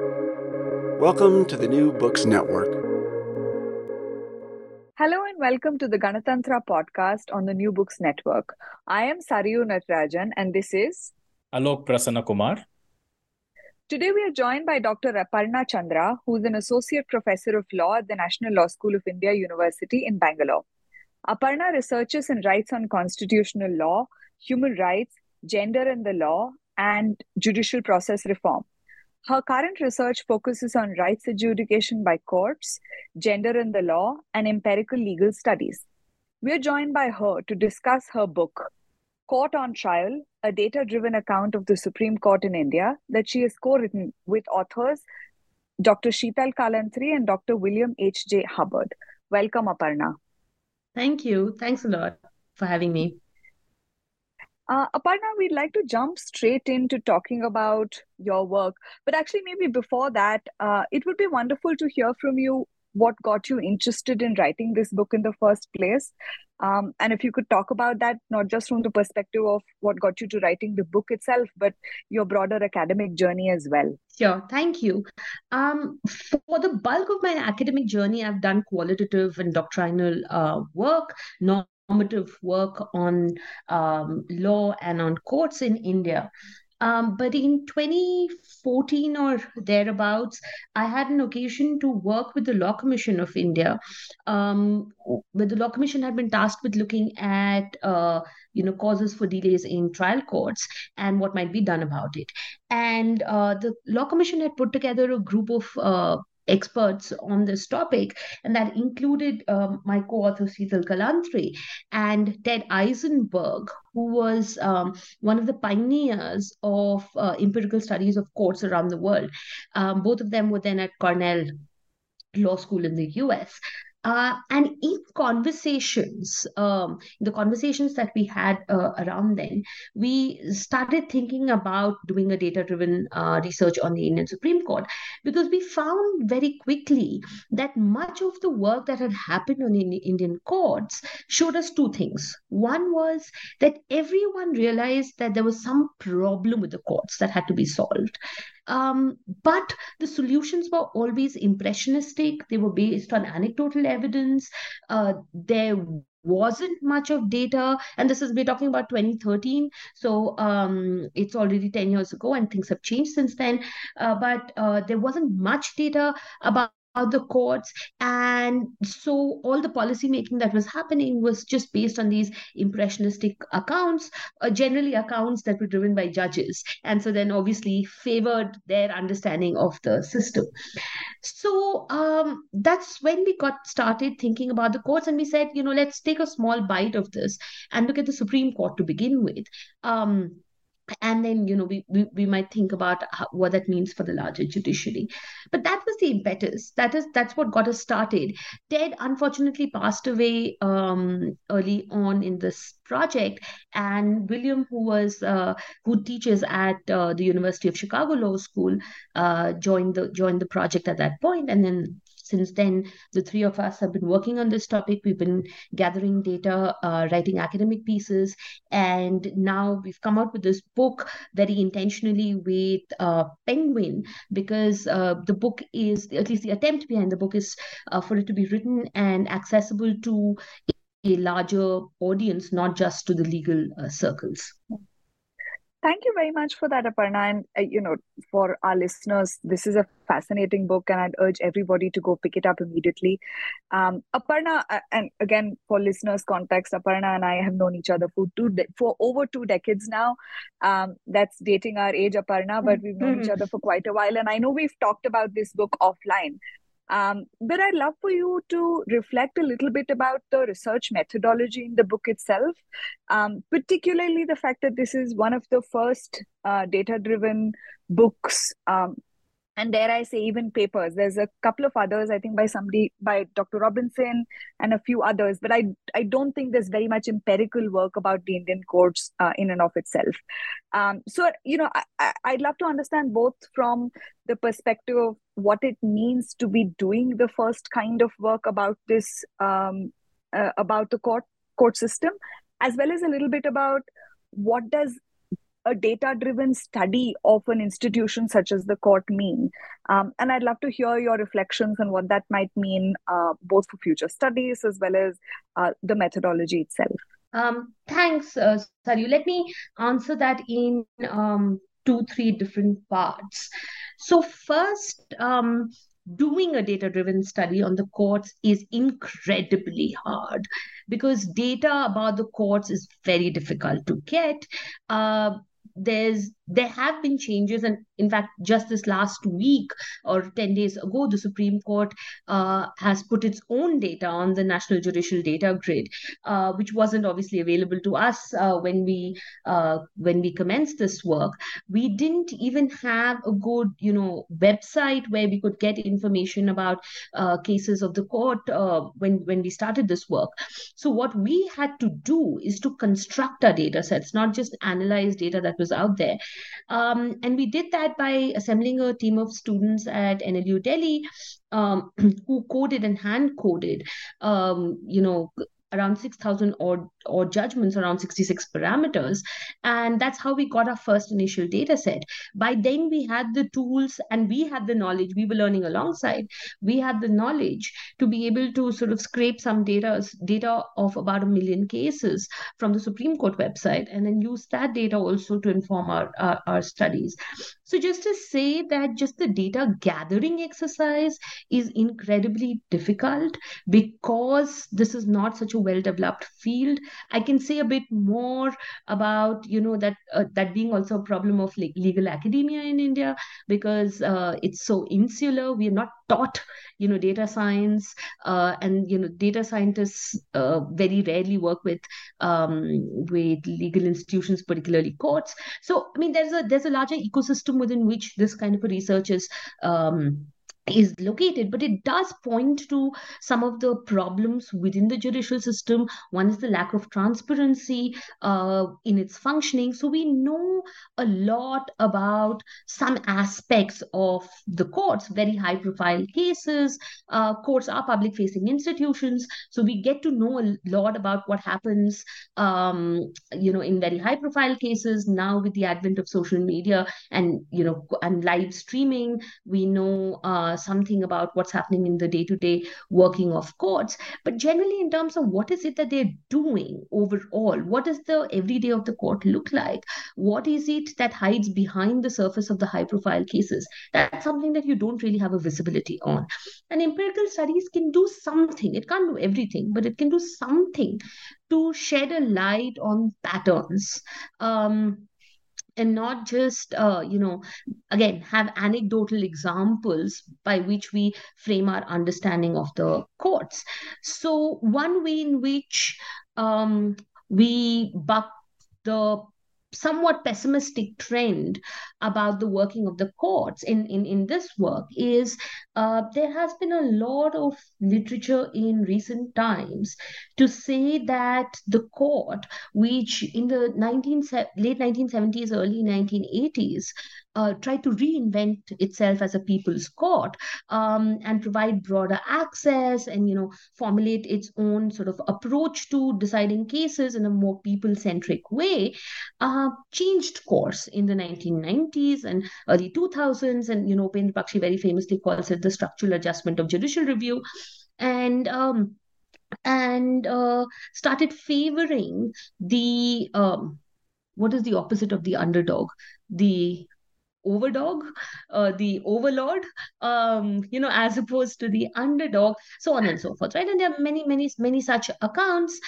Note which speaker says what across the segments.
Speaker 1: Welcome to the New Books Network.
Speaker 2: Hello and welcome to the Ganatantra podcast on the New Books Network. I am Sarayu Natarajan and this is
Speaker 3: Alok Prasanna Kumar.
Speaker 2: Today we are joined by Dr. Aparna Chandra, who is an associate professor of law at the National Law School of India University in Bangalore. Aparna researches and writes on constitutional law, human rights, gender in the law, and judicial process reform. Her current research focuses on rights adjudication by courts, gender in the law, and empirical legal studies. We are joined by her to discuss her book, Court on Trial A Data Driven Account of the Supreme Court in India, that she has co written with authors Dr. Sital Kalantry and Dr. William H.J. Hubbard. Welcome, Aparna.
Speaker 4: Thank you. Thanks a lot for having me.
Speaker 2: Uh, Aparna, we'd like to jump straight into talking about your work. But actually, maybe before that, uh, it would be wonderful to hear from you what got you interested in writing this book in the first place. Um, and if you could talk about that, not just from the perspective of what got you to writing the book itself, but your broader academic journey as well.
Speaker 4: Sure, thank you. Um, for the bulk of my academic journey, I've done qualitative and doctrinal uh, work, not normative work on um, law and on courts in India. Um, but in 2014 or thereabouts, I had an occasion to work with the Law Commission of India, um, where the Law Commission had been tasked with looking at uh, you know causes for delays in trial courts and what might be done about it. And uh, the Law Commission had put together a group of uh, experts on this topic, and that included um, my co-author Sital Kalantry and Ted Eisenberg, who was um, one of the pioneers of uh, empirical studies of courts around the world. Um, both of them were then at Cornell Law School in the US. Uh, and in conversations, um, the conversations that we had uh, around then, we started thinking about doing a data driven uh, research on the Indian Supreme Court because we found very quickly that much of the work that had happened on the Indian courts showed us two things. One was that everyone realized that there was some problem with the courts that had to be solved. Um, but the solutions were always impressionistic. They were based on anecdotal evidence. Uh, there wasn't much of data. And this is we're talking about 2013 so um, it's already 10 years ago and things have changed since then. Uh, but uh, there wasn't much data about the courts. And so all the policy making that was happening was just based on these impressionistic accounts uh, generally accounts that were driven by judges. And so then obviously favored their understanding of the system. So um, that's when we got started thinking about the courts and we said you know let's take a small bite of this and look at the supreme court to begin with. Um, and then you know we, we, we might think about what that means for the larger judiciary. But that was the impetus. That is that's what got us started. Ted unfortunately passed away um, early on in this project. And william who was uh, who teaches at uh, the university of chicago law school uh, joined the joined the project at that point. And then since then, the three of us have been working on this topic. We've been gathering data, uh, writing academic pieces, and now we've come out with this book very intentionally with uh, Penguin because uh, the book is, at least the attempt behind the book is uh, for it to be written and accessible to a larger audience, not just to the legal uh, circles.
Speaker 2: Thank you very much for that, Aparna. And, uh, you know, for our listeners, this is a fascinating book, and I'd urge everybody to go pick it up immediately. Um, Aparna, uh, and again, for listeners' context, Aparna and I have known each other for two de- for over two decades now. Um, that's dating our age, Aparna, but we've known mm-hmm. each other for quite a while. And I know we've talked about this book offline. Um, but I'd love for you to reflect a little bit about the research methodology in the book itself, um, particularly the fact that this is one of the first uh, data driven books um, and dare I say, even papers. There's a couple of others, I think, by somebody, by Dr. Robinson and a few others, but I, I don't think there's very much empirical work about the Indian courts uh, in and of itself. Um, so, you know, I, I'd love to understand both from the perspective of what it means to be doing the first kind of work about this, um, uh, about the court court system, as well as a little bit about what does a data driven study of an institution such as the court mean? Um, and I'd love to hear your reflections on what that might mean, uh, both for future studies as well as uh, the methodology itself.
Speaker 4: Um, thanks, uh. Let me answer that in um, two, three different parts. So, first, um, doing a data driven study on the courts is incredibly hard because data about the courts is very difficult to get. Uh, there's there have been changes and in fact just this last week or 10 days ago the supreme court uh, has put its own data on the national judicial data grid uh, which wasn't obviously available to us uh, when we uh, when we commenced this work. We didn't even have a good you know website where we could get information about uh, cases of the court uh, when when we started this work. So what we had to do is to construct our data sets not just analyze data that was out there um, and we did that by assembling a team of students at NLU Delhi um, who coded and hand coded, um, you know, around 6,000 or, or judgments around 66 parameters. And that's how we got our first initial data set. By then, we had the tools and we had the knowledge. We were learning alongside. We had the knowledge to be able to sort of scrape some data, data of about a million cases from the Supreme Court website and then use that data also to inform our, our, our studies. So, just to say that just the data gathering exercise is incredibly difficult because this is not such a well developed field. I can say a bit more about, you know, that uh, that being also a problem of legal academia in India because uh, it's so insular. We are not taught, you know, data science, uh, and you know, data scientists uh, very rarely work with um, with legal institutions, particularly courts. So, I mean, there's a there's a larger ecosystem within which this kind of a research is um, is located, but it does point to some of the problems within the judicial system. One is the lack of transparency uh, in its functioning. So we know a lot about some aspects of the courts, very high profile cases. Uh, courts are public facing institutions. So we get to know a lot about what happens, um, you know, in very high profile cases. Now with the advent of social media and, you know, and live streaming, we know uh, uh, something about what's happening in the day to day working of courts. But generally, in terms of what is it that they're doing overall, what does the everyday of the court look like? What is it that hides behind the surface of the high profile cases? That's something that you don't really have a visibility on. And empirical studies can do something, it can't do everything, but it can do something to shed a light on patterns. Um, and not just uh, you know again have anecdotal examples by which we frame our understanding of the courts. So one way in which um, we buck the somewhat pessimistic trend about the working of the courts in, in, in this work is uh, there has been a lot of literature in recent times to say that the court, which in the 19, late 1970s, early 1980s, uh, try to reinvent itself as a people's court um, and provide broader access and you know formulate its own sort of approach to deciding cases in a more people-centric way uh, changed course in the 1990s and early 2000s and you know Upendra Baxi very famously calls it the structural adjustment of judicial review. And um, and uh, started favoring the um, what is the opposite of the underdog? The overdog, uh, the overlord, um, you know, as opposed to the underdog, so on and so forth, right? And there are many, many, many such accounts.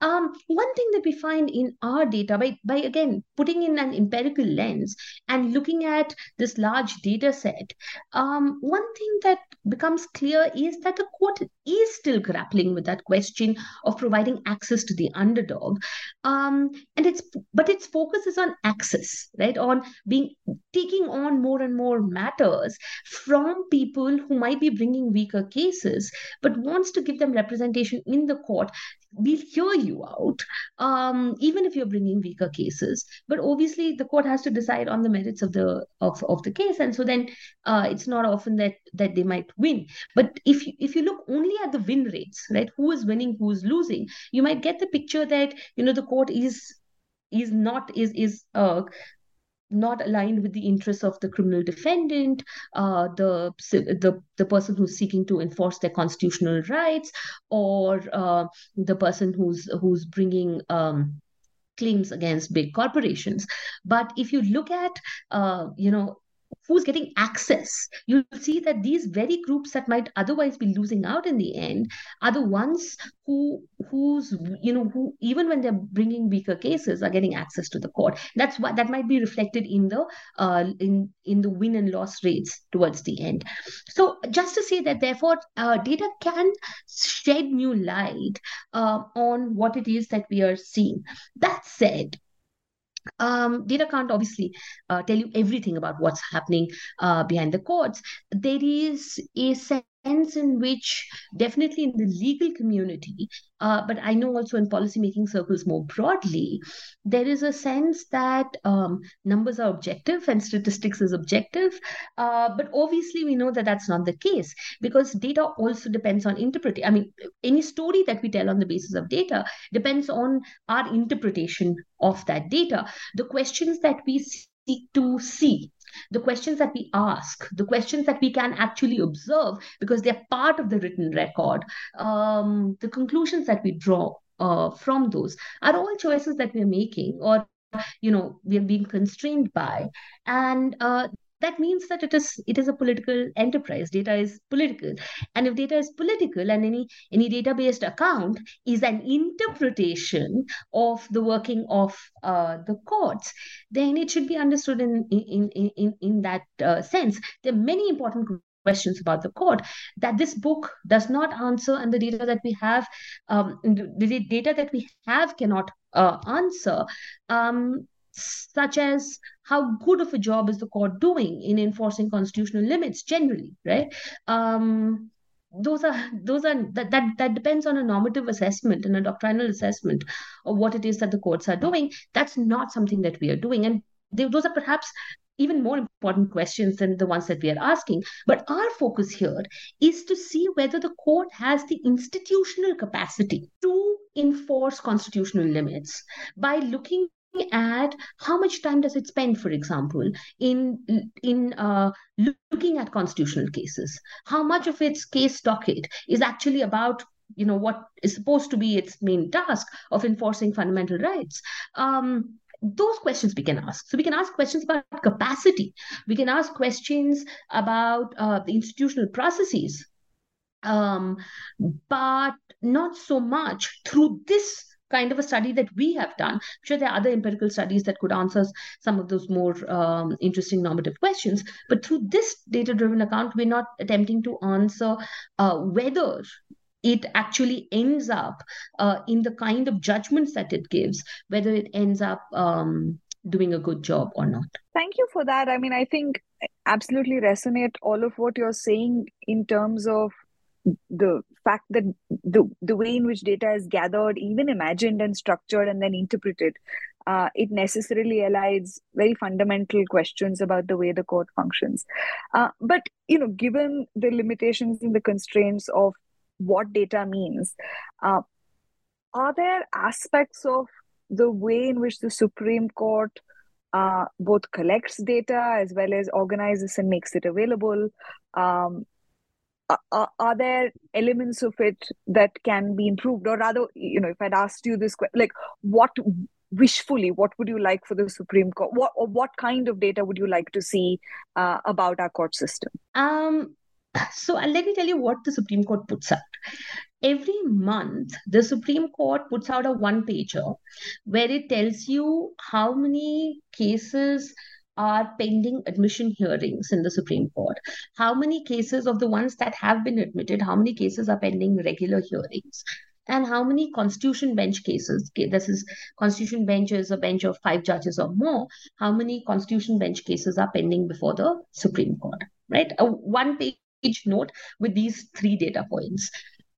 Speaker 4: Um, one thing that we find in our data, by, by again putting in an empirical lens and looking at this large data set, um, one thing that becomes clear is that the court is still grappling with that question of providing access to the underdog. Um, and it's but its focus is on access, right? On being taking on more and more matters from people who might be bringing weaker cases, but wants to give them representation in the court we'll hear you out, um, even if you're bringing weaker cases. But obviously, the court has to decide on the merits of the of, of the case, and so then uh, it's not often that that they might win. But if you, if you look only at the win rates, right, who is winning, who is losing, you might get the picture that you know the court is is not is is uh not aligned with the interests of the criminal defendant, uh, the, the the person who's seeking to enforce their constitutional rights, or uh, the person who's who's bringing um, claims against big corporations. But if you look at, uh, you know, who's getting access? You'll see that these very groups that might otherwise be losing out in the end are the ones who who's you know who even when they're bringing weaker cases are getting access to the court. That's what that might be reflected in the uh, in in the win and loss rates towards the end. So just to say that therefore uh, data can shed new light uh, on what it is that we are seeing. That said um, data can't obviously uh, tell you everything about what's happening uh, behind the courts. There is a sense in which, definitely in the legal community, uh, but I know also in policymaking circles more broadly, there is a sense that um, numbers are objective and statistics is objective. Uh, but obviously, we know that that's not the case because data also depends on interpretation. I mean, any story that we tell on the basis of data depends on our interpretation of that data. The questions that we seek to see the questions that we ask, the questions that we can actually observe because they're part of the written record, um, the conclusions that we draw uh, from those are all choices that we're making or you know we're being constrained by. And uh, that means that it is it is a political enterprise. Data is political. And if data is political and any any data based account is an interpretation of the working of uh, the courts then it should be understood in in in in, in that uh, sense. There are many important questions about the court that this book does not answer and the data that we have um, the data that we have cannot uh, answer um, such as how good of a job is the court doing in enforcing constitutional limits generally, right? Um, those are those are that, that that depends on a normative assessment and a doctrinal assessment of what it is that the courts are doing. That's not something that we are doing, and they, those are perhaps even more important questions than the ones that we are asking. But our focus here is to see whether the court has the institutional capacity to enforce constitutional limits by looking at how much time does it spend for example in in uh, looking at constitutional cases how much of its case docket is actually about you know what is supposed to be its main task of enforcing fundamental rights um, those questions we can ask. So we can ask questions about capacity. We can ask questions about uh, the institutional processes, um, but not so much through this kind of a study that we have done. I'm sure there are other empirical studies that could answer some of those more um, interesting normative questions. But through this data driven account, we're not attempting to answer uh, whether it actually ends up uh, in the kind of judgments that it gives, whether it ends up um, doing a good job or not.
Speaker 2: Thank you for that. I mean, I think absolutely resonate all of what you're saying in terms of the fact that the the way in which data is gathered, even imagined and structured and then interpreted, uh, it necessarily elides very fundamental questions about the way the court functions. Uh, but you know, given the limitations and the constraints of what data means, uh, are there aspects of the way in which the Supreme Court uh, both collects data as well as organizes and makes it available? Um, are, are there elements of it that can be improved? Or rather you know if i'd asked you this question like what wishfully what would you like for the supreme court what or what kind of data would you like to see uh, about our court system?
Speaker 4: Um so let me tell you what the supreme court puts out. Every month the supreme court puts out a one pager where it tells you how many cases are pending admission hearings in the Supreme Court? How many cases of the ones that have been admitted, how many cases are pending regular hearings? And how many constitution bench cases? This is constitution bench is a bench of five judges or more. How many constitution bench cases are pending before the Supreme Court? Right, a one page note with these three data points.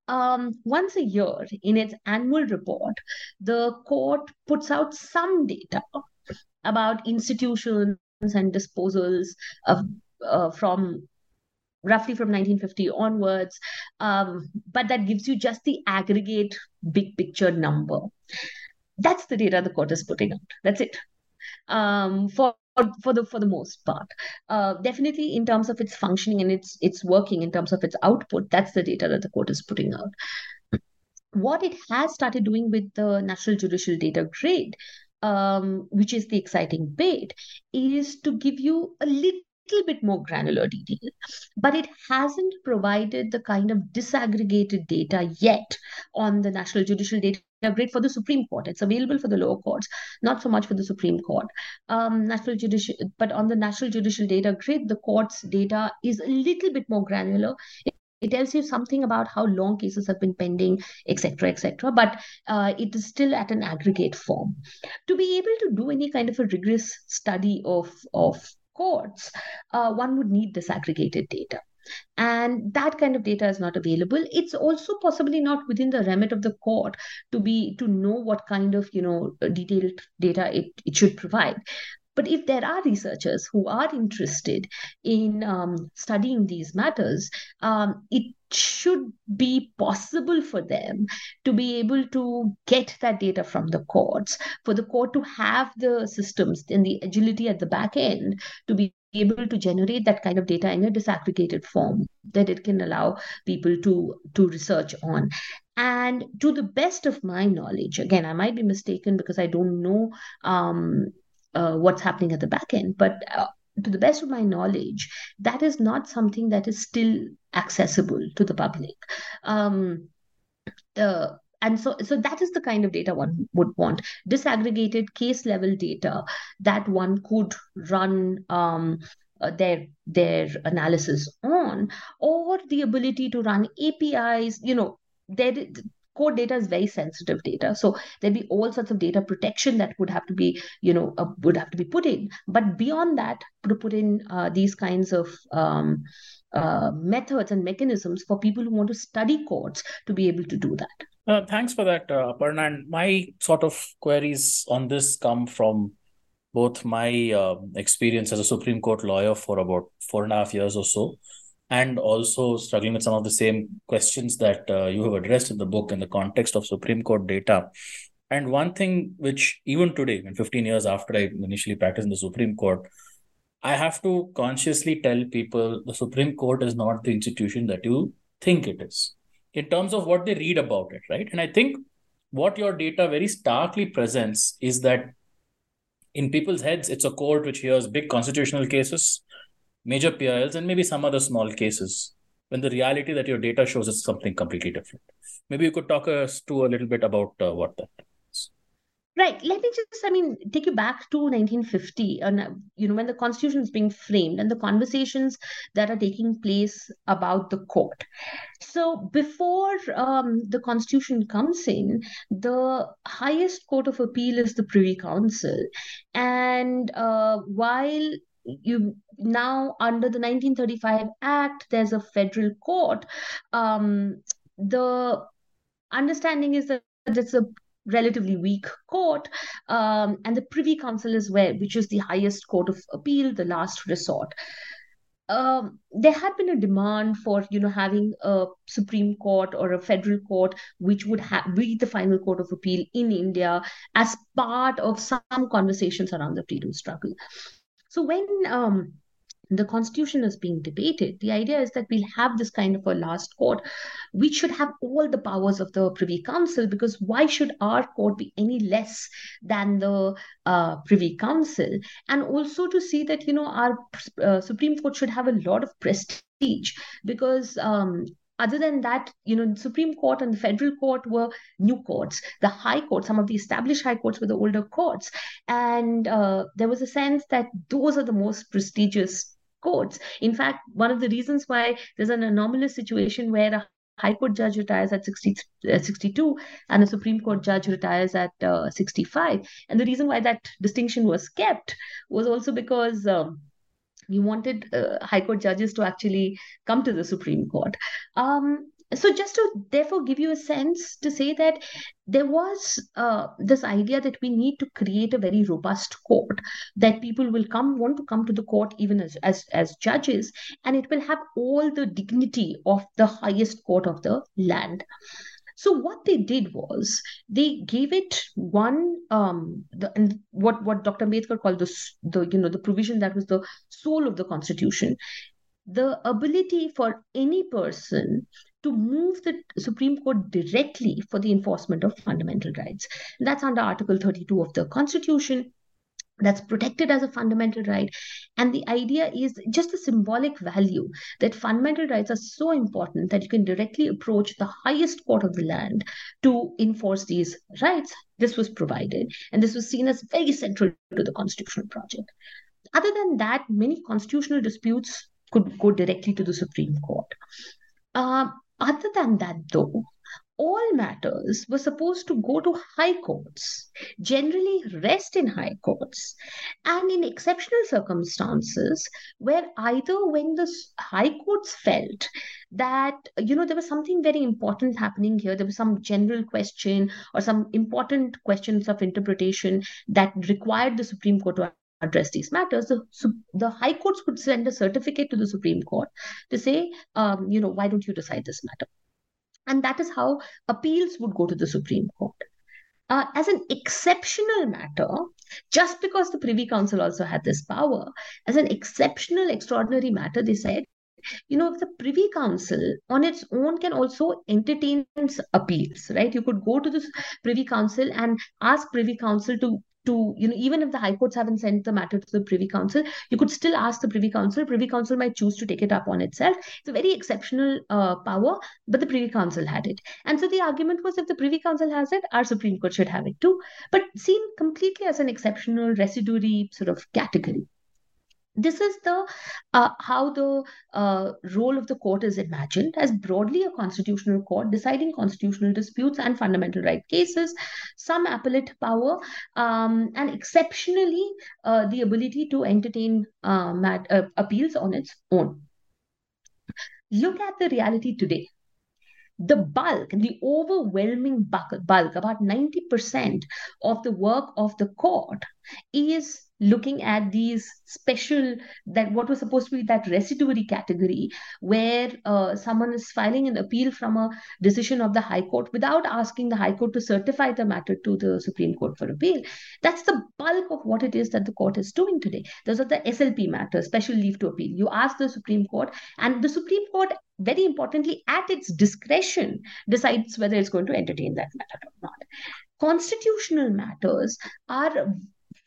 Speaker 4: Um, once a year in its annual report, the court puts out some data about institutions and disposals of, uh, from roughly from 1950 onwards. Um, but that gives you just the aggregate big picture number. That's the data the court is putting out. That's it. um, for for the for the most part. Uh, definitely in terms of its functioning and its its working in terms of its output, that's the data that the court is putting out. What it has started doing with the National Judicial Data Grid, um, which is the exciting bit, is to give you a little bit more granular detail, but it hasn't provided the kind of disaggregated data yet on the National Judicial Data Grid for the Supreme Court. It's available for the lower courts, not so much for the Supreme Court. Um, National Judicial, but on the National Judicial Data Grid, the court's data is a little bit more granular. It, tells you something about how long cases have been pending, etc., etc. But uh, it is still at an aggregate form. To be able to do any kind of a rigorous study of of courts, uh, one would need disaggregated data. And that kind of data is not available. It's also possibly not within the remit of the court to be to know what kind of you know detailed data it, it should provide. But if there are researchers who are interested in um, studying these matters, um, it should be possible for them to be able to get that data from the courts, for the court to have the systems and the agility at the back end to be able to generate that kind of data in a disaggregated form that it can allow people to to research on. And to the best of my knowledge again i might be mistaken because i don't know um, uh, what's happening at the back end. But uh, to the best of my knowledge that is not something that is still accessible to the public. Um, uh, and so so that is the kind of data one would want. Disaggregated case level data that one could run um, uh, their their analysis on or the ability to run apis you know there court data is very sensitive data. So there'd be all sorts of data protection that would have to be you know uh, would have to be put in. But beyond that to put in uh, these kinds of um, uh, methods and mechanisms for people who want to study courts to be able to do that.
Speaker 3: Uh, thanks for that, uh, Aparna. And my sort of queries on this come from both my uh, experience as a Supreme Court lawyer for about four and a half years or so, and also struggling with some of the same questions that uh, you have addressed in the book in the context of Supreme Court data. And one thing which, even today, in 15 years after I initially practiced in the Supreme Court, I have to consciously tell people the Supreme Court is not the institution that you think it is in terms of what they read about it, right? And I think what your data very starkly presents is that in people's heads, it's a court which hears big constitutional cases, major PILs, and maybe some other small cases. When the reality that your data shows is something completely different. Maybe you could talk us to a little bit about uh, what that
Speaker 4: Right. Let me just, I mean, take you back to 1950, and you know, when the Constitution is being framed and the conversations that are taking place about the court. So before um, the Constitution comes in, the highest court of appeal is the Privy Council, and uh, while you now under the 1935 Act, there's a federal court. Um, the understanding is that it's a relatively weak court um, and the privy council is where which is the highest court of appeal the last resort um, there had been a demand for you know having a supreme court or a federal court which would have be the final court of appeal in india as part of some conversations around the freedom struggle so when um, the constitution is being debated the idea is that we'll have this kind of a last court which should have all the powers of the privy council because why should our court be any less than the uh, privy council? And also to see that you know our uh, supreme court should have a lot of prestige because um, other than that, you know, the Supreme Court and the federal court were new courts. The high court, some of the established high courts were the older courts. And uh, there was a sense that those are the most prestigious courts. In fact, one of the reasons why there's an anomalous situation where a High Court judge retires at 60, uh, 62 and a Supreme Court judge retires at uh, 65. And the reason why that distinction was kept was also because um, we wanted uh, High Court judges to actually come to the Supreme Court. Um, so just to therefore give you a sense to say that there was uh, this idea that we need to create a very robust court that people will come want to come to the court even as, as as judges and it will have all the dignity of the highest court of the land So what they did was they gave it one um the and what what Dr. Ambedkar called the the you know the provision that was the soul of the constitution, the ability for any person to move the Supreme Court directly for the enforcement of fundamental rights. And that's under Article 32 of the Constitution that's protected as a fundamental right. And the idea is just the symbolic value that fundamental rights are so important that you can directly approach the highest court of the land to enforce these rights. This was provided, and this was seen as very central to the constitutional project. Other than that, many constitutional disputes could go directly to the Supreme Court. Uh, other than that, though, all matters were supposed to go to high courts, generally rest in high courts, and in exceptional circumstances where either when the high courts felt that you know there was something very important happening here, there was some general question or some important questions of interpretation that required the Supreme Court to address these matters, the, the high courts would send a certificate to the Supreme Court to say, um, you know, why don't you decide this matter? And that is how appeals would go to the Supreme Court. Uh, as an exceptional matter, just because the Privy Council also had this power, as an exceptional, extraordinary matter, they said, you know, the Privy Council on its own can also entertain appeals, right? You could go to the Privy Council and ask Privy Council to to, you know, even if the high courts haven't sent the matter to the Privy Council, you could still ask the Privy Council. Privy Council might choose to take it up on itself. It's a very exceptional uh, power, but the Privy Council had it. And so the argument was if the Privy Council has it, our Supreme Court should have it too, but seen completely as an exceptional residuary sort of category this is the uh, how the uh, role of the court is imagined as broadly a constitutional court deciding constitutional disputes and fundamental right cases. Some appellate power um, and exceptionally uh, the ability to entertain uh, uh, appeals on its own. Look at the reality today. The bulk, the overwhelming bulk, bulk, about 90% of the work of the court is looking at these special that what was supposed to be that residuary category where uh, someone is filing an appeal from a decision of the high court without asking the high court to certify the matter to the supreme court for appeal. That's the bulk of what it is that the court is doing today. Those are the slp matters special leave to appeal. You ask the supreme court and the supreme court very importantly at its discretion decides whether it's going to entertain that matter or not. Constitutional matters are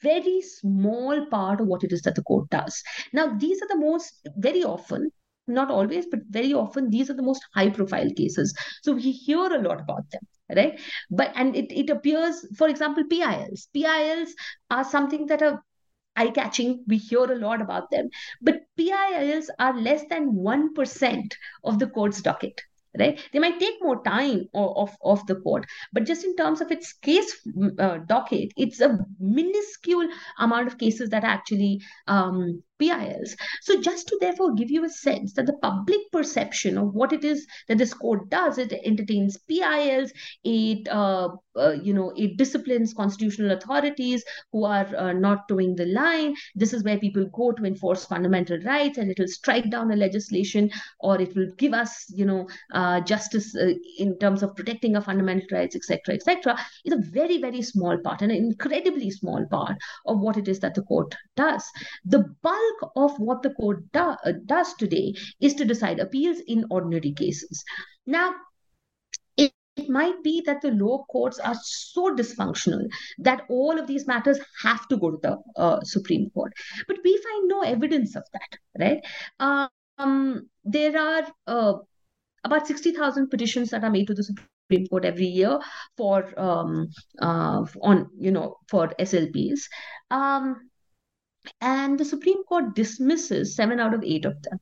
Speaker 4: very small part of what it is that the court does. Now, these are the most, very often, not always, but very often, these are the most high profile cases. So we hear a lot about them, right? But, and it, it appears, for example, PILs. PILs are something that are eye catching. We hear a lot about them. But PILs are less than 1% of the court's docket right? They might take more time of, of the court but just in terms of its case uh, docket it's a minuscule amount of cases that actually um, PILs. So just to therefore give you a sense that the public perception of what it is that this court does, it entertains PILs, it uh, uh, you know it disciplines constitutional authorities who are uh, not toeing the line. This is where people go to enforce fundamental rights, and it will strike down a legislation, or it will give us you know uh, justice uh, in terms of protecting our fundamental rights, etc., etc. Is a very very small part, an incredibly small part of what it is that the court does. The bulk bulk of what the court do, does today is to decide appeals in ordinary cases. Now, it, it might be that the lower courts are so dysfunctional that all of these matters have to go to the uh, Supreme Court. But we find no evidence of that, right? Um, there are uh, about 60,000 petitions that are made to the Supreme Court every year for um, uh, on you know for SLPs. Um, and the Supreme Court dismisses seven out of eight of them.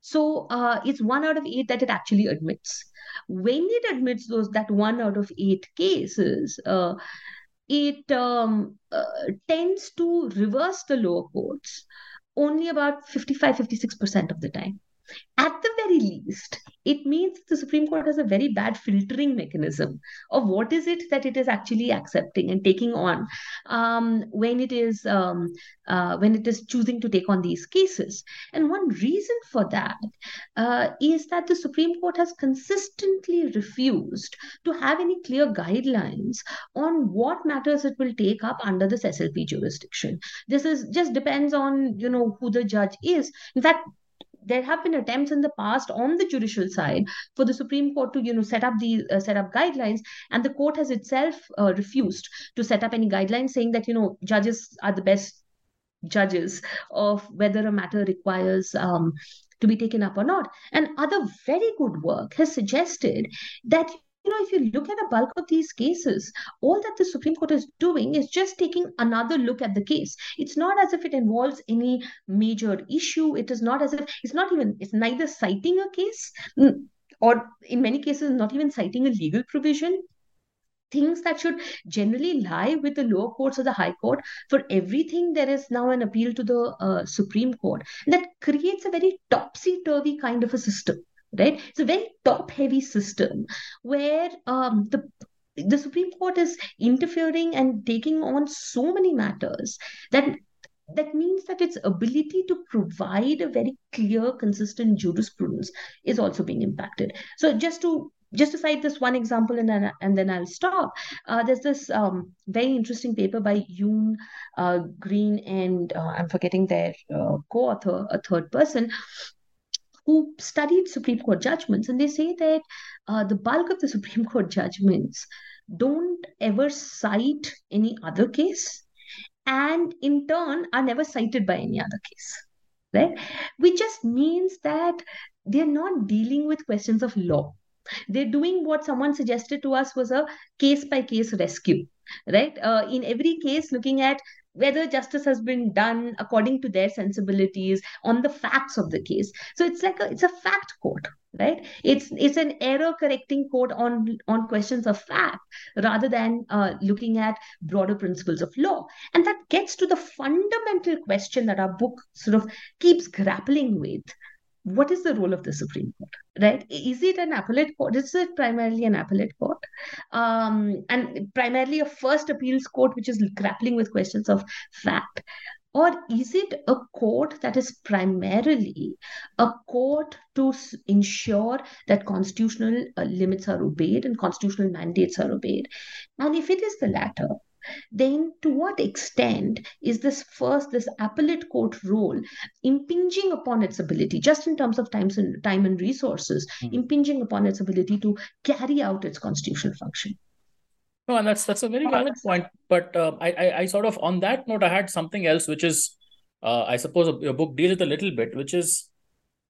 Speaker 4: So uh, it's one out of eight that it actually admits. When it admits those that one out of eight cases, uh, it um, uh, tends to reverse the lower courts only about 55 56% of the time. At the very least, it means the Supreme Court has a very bad filtering mechanism of what is it that it is actually accepting and taking on um, when it is um, uh, when it is choosing to take on these cases. And one reason for that uh, is that the Supreme Court has consistently refused to have any clear guidelines on what matters it will take up under this SLP jurisdiction. This is just depends on you know who the judge is. In fact, there have been attempts in the past on the judicial side for the Supreme Court to, you know, set up the uh, set up guidelines, and the court has itself uh, refused to set up any guidelines, saying that you know judges are the best judges of whether a matter requires um, to be taken up or not. And other very good work has suggested that you know, if you look at the bulk of these cases, all that the Supreme Court is doing is just taking another look at the case. It's not as if it involves any major issue. It is not as if it's not even, it's neither citing a case or in many cases, not even citing a legal provision things that should generally lie with the lower courts or the high court for everything there is now an appeal to the uh, supreme court and that creates a very topsy-turvy kind of a system right it's a very top heavy system where um, the the supreme court is interfering and taking on so many matters that that means that its ability to provide a very clear consistent jurisprudence is also being impacted so just to just to cite this one example and then, and then I'll stop. Uh, there's this um, very interesting paper by Yoon, uh, Green, and uh, I'm forgetting their uh, co-author, a third person, who studied Supreme Court judgments, and they say that uh, the bulk of the Supreme Court judgments don't ever cite any other case, and in turn are never cited by any other case. Right, which just means that they're not dealing with questions of law. They're doing what someone suggested to us was a case by case rescue, right? Uh, in every case, looking at whether justice has been done according to their sensibilities on the facts of the case. So it's like a it's a fact court right? It's it's an error correcting court on on questions of fact rather than uh, looking at broader principles of law. And that gets to the fundamental question that our book sort of keeps grappling with what is the role of the Supreme Court, right? Is it an appellate court? Is it primarily an appellate court? Um, and primarily a first appeals court, which is grappling with questions of fact? Or is it a court that is primarily a court to ensure that constitutional uh, limits are obeyed and constitutional mandates are obeyed? And if it is the latter, then to what extent is this first this appellate court role impinging upon its ability just in terms of times and time and resources mm-hmm. impinging upon its ability to carry out its constitutional function
Speaker 3: no and that's that's a very valid point but uh, I, I, I sort of on that note i had something else which is uh, i suppose your book deals with a little bit which is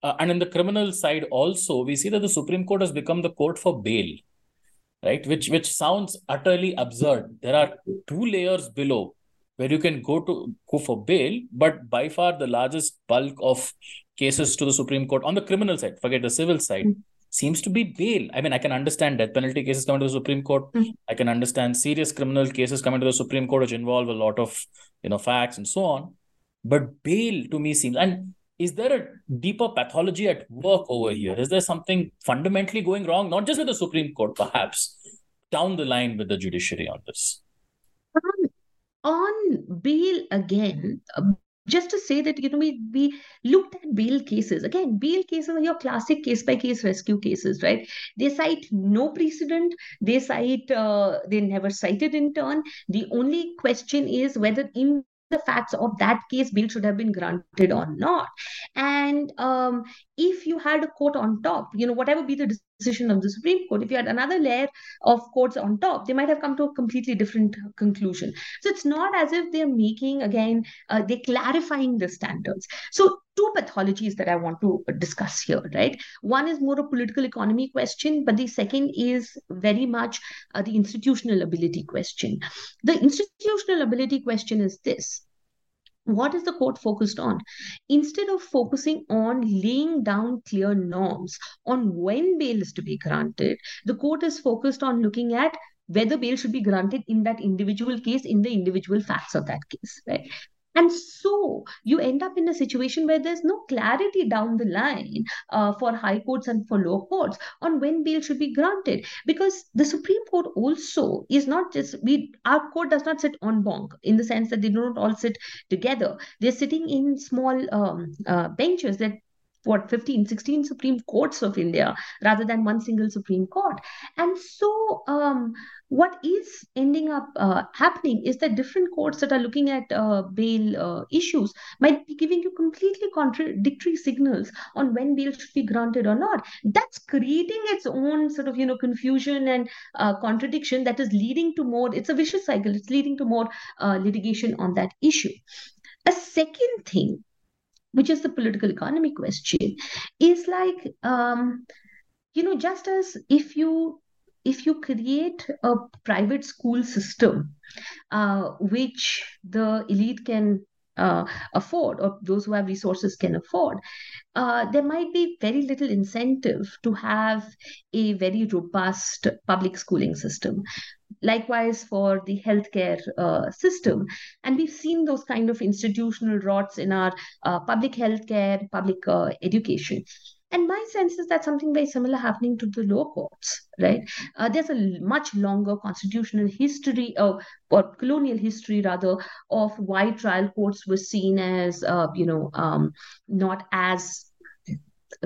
Speaker 3: uh, and in the criminal side also we see that the supreme court has become the court for bail right? Which which sounds utterly absurd. There are two layers below where you can go to go for bail but by far the largest bulk of cases to the supreme court on the criminal side forget the civil side mm. seems to be bail. I mean i can understand death penalty cases coming to the supreme court. Mm. i can understand serious criminal cases coming to the supreme court which involve a lot of you know facts and so on. But bail to me seems and is there a deeper pathology at work over here? Is there something fundamentally going wrong, not just with the Supreme Court, perhaps down the line with the judiciary on this?
Speaker 4: Um, on bail again, um, just to say that you know we we looked at bail cases. Again bail cases are your classic case by case rescue cases right? They cite no precedent. They cite uh, they never cited in turn. The only question is whether in the facts of that case bill should have been granted or not. And um, if you had a court on top you know whatever be the decision of the supreme court. If you had another layer of courts on top they might have come to a completely different conclusion. So it's not as if they're making again uh, they're clarifying the standards. So two pathologies that i want to discuss here right? One is more a political economy question but the second is very much uh, the institutional ability question. The institutional ability question is this what is the court focused on? Instead of focusing on laying down clear norms on when bail is to be granted the court is focused on looking at whether bail should be granted in that individual case in the individual facts of that case right And so you end up in a situation where there's no clarity down the line uh, for high courts and for low courts on when bail should be granted. Because the Supreme Court also is not just, we our court does not sit en banc in the sense that they do not all sit together. They're sitting in small um, uh, benches that what 15 16 supreme courts of india rather than one single supreme court. And so um, what is ending up uh, happening is that different courts that are looking at uh, bail uh, issues might be giving you completely contradictory signals on when bail should be granted or not. That's creating its own sort of you know confusion and uh, contradiction that is leading to more it's a vicious cycle it's leading to more uh, litigation on that issue. A second thing which is the political economy question, is like, um, you know, just as if you if you create a private school system uh, which the elite can uh, afford or those who have resources can afford uh, there might be very little incentive to have a very robust public schooling system likewise for the healthcare uh, system. And we've seen those kind of institutional rots in our uh, public healthcare, public uh, education. And my sense is that something very similar happening to the lower courts, right? Uh, there's a much longer constitutional history, uh, or colonial history rather, of why trial courts were seen as, uh, you know, um, not as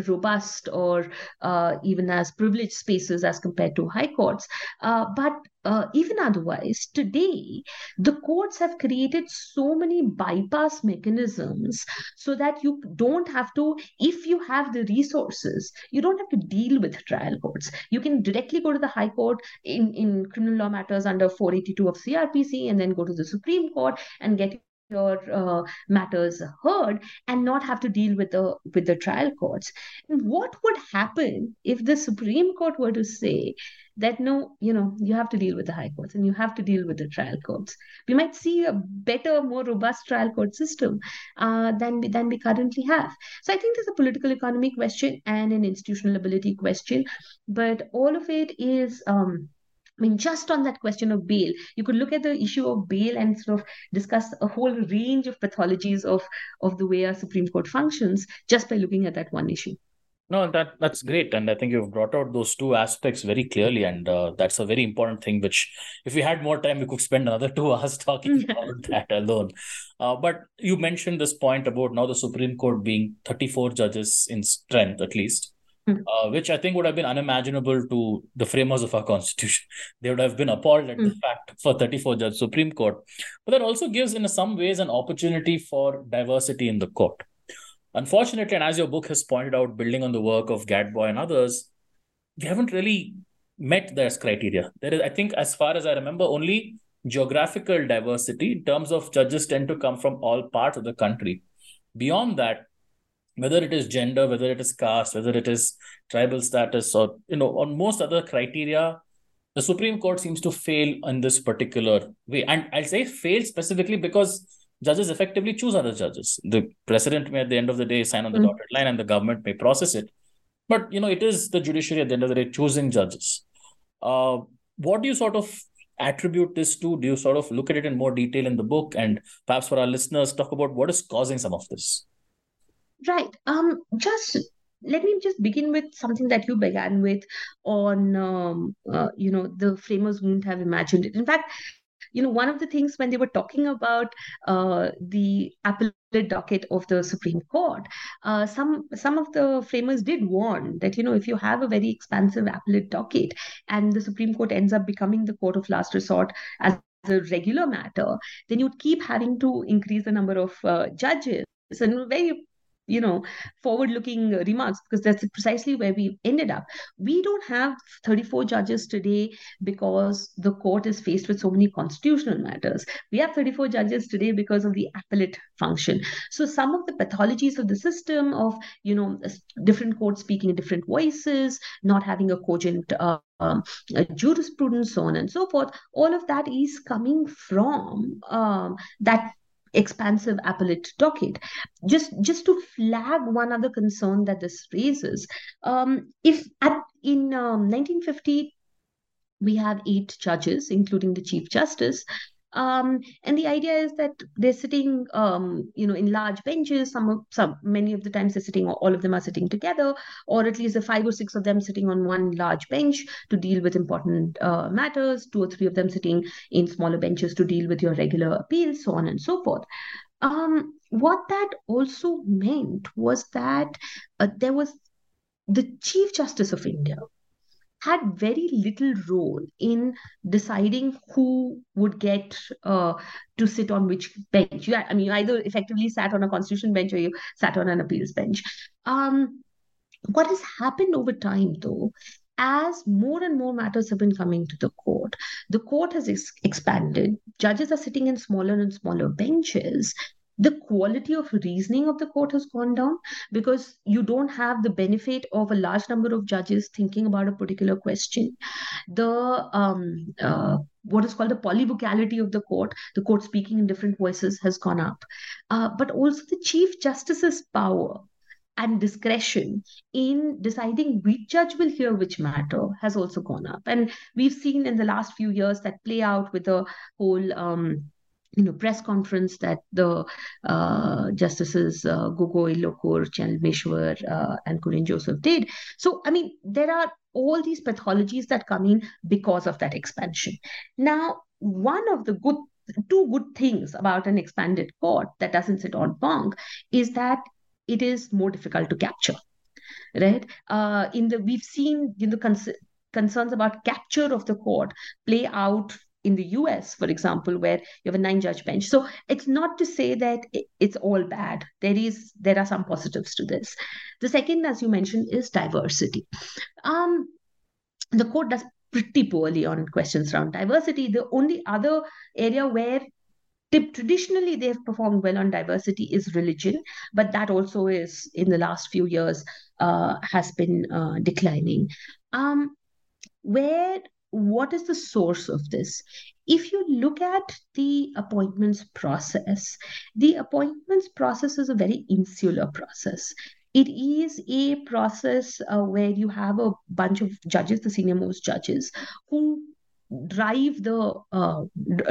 Speaker 4: robust or uh, even as privileged spaces as compared to high courts. Uh, but uh, even otherwise, today, the courts have created so many bypass mechanisms so that you don't have to, if you have the resources, you don't have to deal with trial courts. You can directly go to the High Court in, in criminal law matters under 482 of CRPC and then go to the Supreme Court and get your uh, matters heard and not have to deal with the with the trial courts. And what would happen if the supreme court were to say that no you know you have to deal with the high courts and you have to deal with the trial courts? We might see a better more robust trial court system uh, than we than we currently have. So i think there's a political economy question and an institutional ability question but all of it is um, I mean, just on that question of bail, you could look at the issue of bail and sort of discuss a whole range of pathologies of, of the way our Supreme Court functions just by looking at that one issue.
Speaker 3: No, that that's great, and I think you've brought out those two aspects very clearly, and uh, that's a very important thing. Which, if we had more time, we could spend another two hours talking about that alone. Uh, but you mentioned this point about now the Supreme Court being thirty-four judges in strength, at least. Uh, which I think would have been unimaginable to the framers of our constitution. They would have been appalled at mm. the hmm. fact for 34 judge Supreme Court. But that also gives, in some ways, an opportunity for diversity in the court. Unfortunately, and as your book has pointed out, building on the work of Gadbois and others, we haven't really met this criteria. There is, I think, as far as I remember, only geographical diversity in terms of judges tend to come from all parts of the country. Beyond that, whether it is gender, whether it is caste, whether it is tribal status, or you know, on most other criteria, the Supreme Court seems to fail in this particular way. And I'll say fail specifically because judges effectively choose other judges. The president may, at the end of the day, sign on the mm. dotted line, and the government may process it. But you know, it is the judiciary at the end of the day choosing judges. Uh, what do you sort of attribute this to? Do you sort of look at it in more detail in the book, and perhaps for our listeners, talk about what is causing some of this?
Speaker 4: Right. Um, just let me just begin with something that you began with on, um, uh, you know, the framers wouldn't have imagined it. In fact, you know, one of the things when they were talking about uh, the appellate docket of the Supreme Court, uh, some some of the framers did warn that you know if you have a very expansive appellate docket and the Supreme Court ends up becoming the court of last resort as a regular matter, then you'd keep having to increase the number of uh, judges and very you know forward looking remarks because that's precisely where we ended up we don't have 34 judges today because the court is faced with so many constitutional matters we have 34 judges today because of the appellate function so some of the pathologies of the system of you know different courts speaking different voices not having a cogent uh, um, jurisprudence, so on and so forth. All of that is coming from um, that expansive appellate docket. Just just to flag one other concern that this raises, um, if at in um, 1950 we have eight judges, including the chief justice. Um, and the idea is that they're sitting, um, you know, in large benches. Some of some many of the times they're sitting, all of them are sitting together, or at least the five or six of them sitting on one large bench to deal with important uh, matters. Two or three of them sitting in smaller benches to deal with your regular appeals, so on and so forth. Um, what that also meant was that uh, there was the Chief Justice of India had very little role in deciding who would get uh, to sit on which bench. You, I mean, you either effectively sat on a constitution bench or you sat on an appeals bench. Um, what has happened over time, though, as more and more matters have been coming to the court, the court has ex- expanded. Judges are sitting in smaller and smaller benches the quality of reasoning of the court has gone down because you don't have the benefit of a large number of judges thinking about a particular question. The um, uh, what is called the polyvocality of the court, the court speaking in different voices, has gone up. Uh, but also the chief justice's power and discretion in deciding which judge will hear which matter has also gone up. And we've seen in the last few years that play out with the whole. Um, you know press conference that the uh, justices uh, Gogoi, Lokur, Chelameswar, uh, and Kurian Joseph did. So I mean, there are all these pathologies that come in because of that expansion. Now, one of the good two good things about an expanded court that doesn't sit en banc is that it is more difficult to capture right uh, in the we've seen you know cons- concerns about capture of the court play out in the US, for example, where you have a nine judge bench. So it's not to say that it's all bad. There is there are some positives to this. The second, as you mentioned, is diversity. Um, the court does pretty poorly on questions around diversity. The only other area where traditionally they've performed well on diversity is religion, but that also is in the last few years uh, has been uh, declining. Um, where what is the source of this? If you look at the appointments process, the appointments process is a very insular process. It is a process uh, where you have a bunch of judges, the senior most judges, who drive the uh,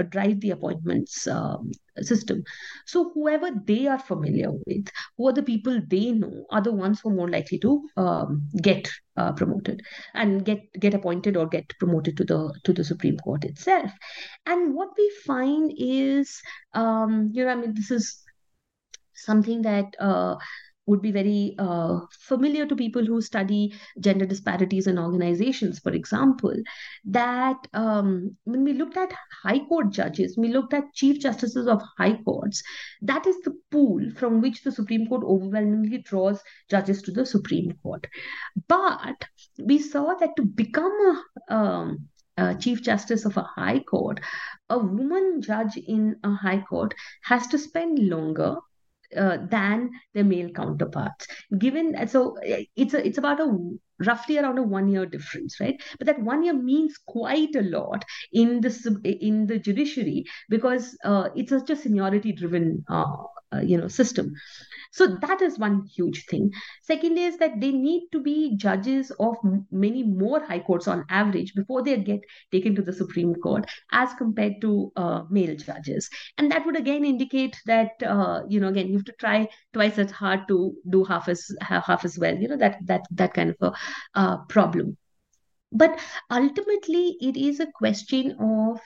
Speaker 4: drive the appointments um, system. So whoever they are familiar with who are the people they know are the ones who are more likely to um, get uh, promoted and get get appointed or get promoted to the to the supreme court itself. And what we find is um, you know i mean this is something that uh, would be very uh, familiar to people who study gender disparities in organizations, for example, that um, when we looked at high court judges, we looked at chief justices of high courts, that is the pool from which the Supreme Court overwhelmingly draws judges to the Supreme Court. But we saw that to become a um, Chief Justice of a High Court, a woman judge in a High Court has to spend longer uh, than their male counterparts. Given so it's a, it's about a roughly around a one year difference, right? But that one year means quite a lot in the in the judiciary because uh, it's such a seniority driven uh, you know system. So that is one huge thing. Second is that they need to be judges of many more high courts on average before they get taken to the Supreme Court as compared to uh, male judges. And that would again indicate that, uh, you know, again, you have to try twice as hard to do half as half as well. You know, that that that kind of a uh, problem. But ultimately, it is a question of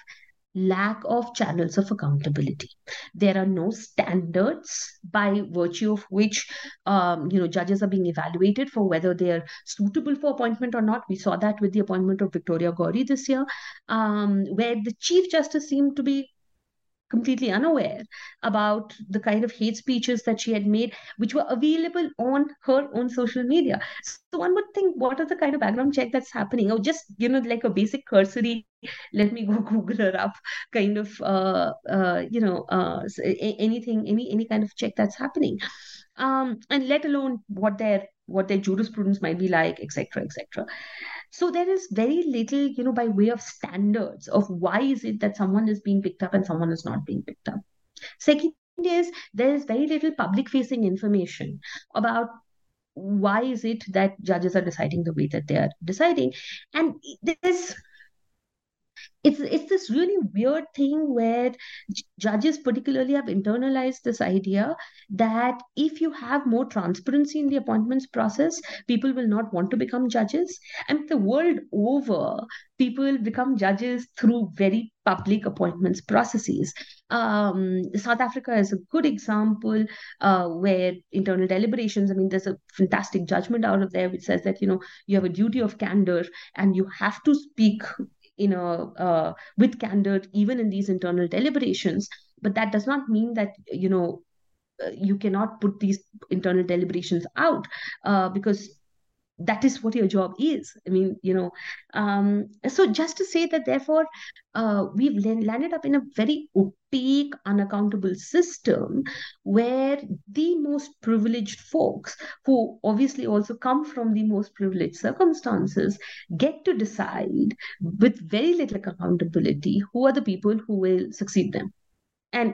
Speaker 4: lack of channels of accountability. There are no standards by virtue of which um, you know judges are being evaluated for whether they are suitable for appointment or not. We saw that with the appointment of Victoria Gowri this year, um, where the Chief Justice seemed to be completely unaware about the kind of hate speeches that she had made, which were available on her own social media. So one would think, what is the kind of background check that's happening? Or just, you know, like a basic cursory, let me go Google her up kind of, uh, uh, you know, uh, anything, any any kind of check that's happening. Um, and let alone what their what their jurisprudence might be like, etc., etc. So there is very little, you know, by way of standards of why is it that someone is being picked up and someone is not being picked up. Second is there is very little public facing information about why is it that judges are deciding the way that they are deciding and there's it's it's this really weird thing where judges particularly have internalized this idea that if you have more transparency in the appointments process people will not want to become judges. And the world over people become judges through very public appointments processes. Um, south africa is a good example uh, where internal deliberations i mean there's a fantastic judgment out of there which says that you know you have a duty of candor and you have to speak you know uh, with candor even in these internal deliberations. But that does not mean that you know uh, you cannot put these internal deliberations out uh, because that is what your job is. I mean you know um, so just to say that therefore uh, we've landed up in a very opaque unaccountable system where the most privileged folks who obviously also come from the most privileged circumstances get to decide with very little accountability who are the people who will succeed them. And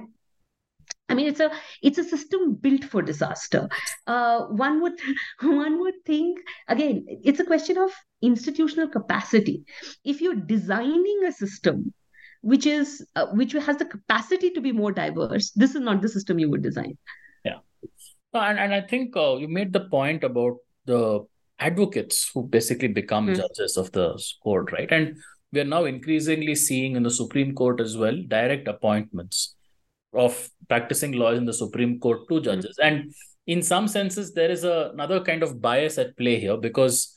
Speaker 4: I mean, it's a it's a system built for disaster. Uh, one would one would think again, it's a question of institutional capacity. If you're designing a system which is uh, which has the capacity to be more diverse, this is not the system you would design.
Speaker 3: Yeah, and and I think uh, you made the point about the advocates who basically become mm. judges of the court, right? And we are now increasingly seeing in the Supreme Court as well direct appointments of practicing laws in the Supreme Court to judges. Mm-hmm. And in some senses, there is a, another kind of bias at play here because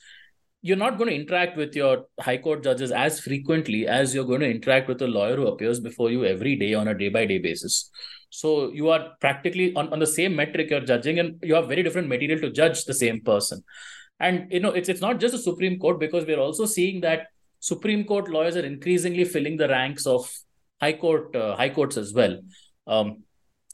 Speaker 3: you're not going to interact with your high court judges as frequently as you're going to interact with a lawyer who appears before you every day on a day by day basis. So you are practically on, on the same metric you're judging, and you have very different material to judge the same person. And you know, it's it's not just the Supreme Court because we're also seeing that Supreme Court lawyers are increasingly filling the ranks of high court uh, high courts as well um,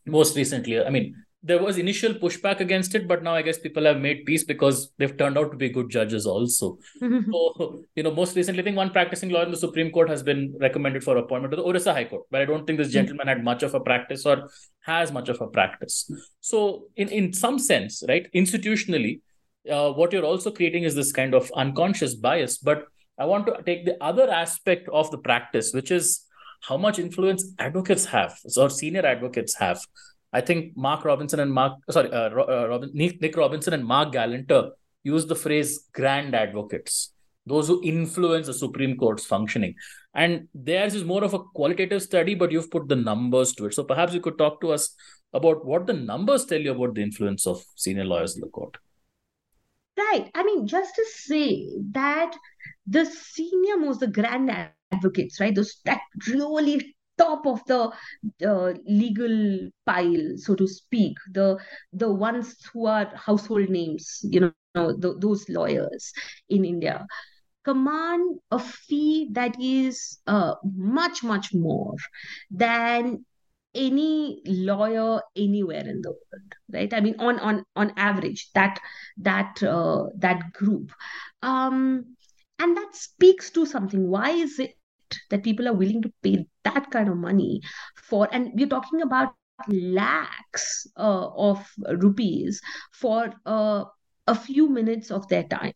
Speaker 3: most recently. I mean, there was initial pushback against it, but now I guess people have made peace because they've turned out to be good judges also. so, you know, most recently, I think one practicing lawyer in the Supreme Court has been recommended for appointment to the Orissa High Court, but I don't think this hmm. gentleman had much of a practice or has much of a practice. So, in, in some sense, right, institutionally, uh, what you're also creating is this kind of unconscious bias. But I want to take the other aspect of the practice, which is how much influence advocates have or senior advocates have. I think Mark Robinson and Mark, sorry, uh, uh, Robin, Nick Robinson and Marc Galanter use the phrase grand advocates, those who influence the Supreme Court's functioning. And theirs is more of a qualitative study, but you've put the numbers to it. So perhaps you could talk to us about what the numbers tell you about the influence of senior lawyers in the court.
Speaker 4: Right. I mean, just to say that the senior most, the grand advocates, right? Those that really top of the uh, legal pile, so to speak, the the ones who are household names, you know, the, those lawyers in India. Command a fee that is uh, much much more than any lawyer anywhere in the world right? I mean on on on average that that uh, that group. Um and that speaks to something. Why is it that people are willing to pay that kind of money for and we're talking about lakhs uh, of rupees for uh, a few minutes of their time.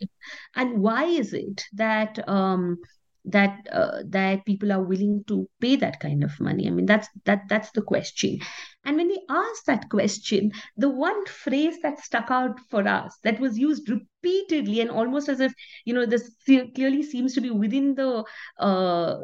Speaker 4: And why is it that um, that uh, that people are willing to pay that kind of money? I mean that's that that's the question. And when we asked that question the one phrase that stuck out for us that was used repeatedly and almost as if you know this clearly seems to be within the uh,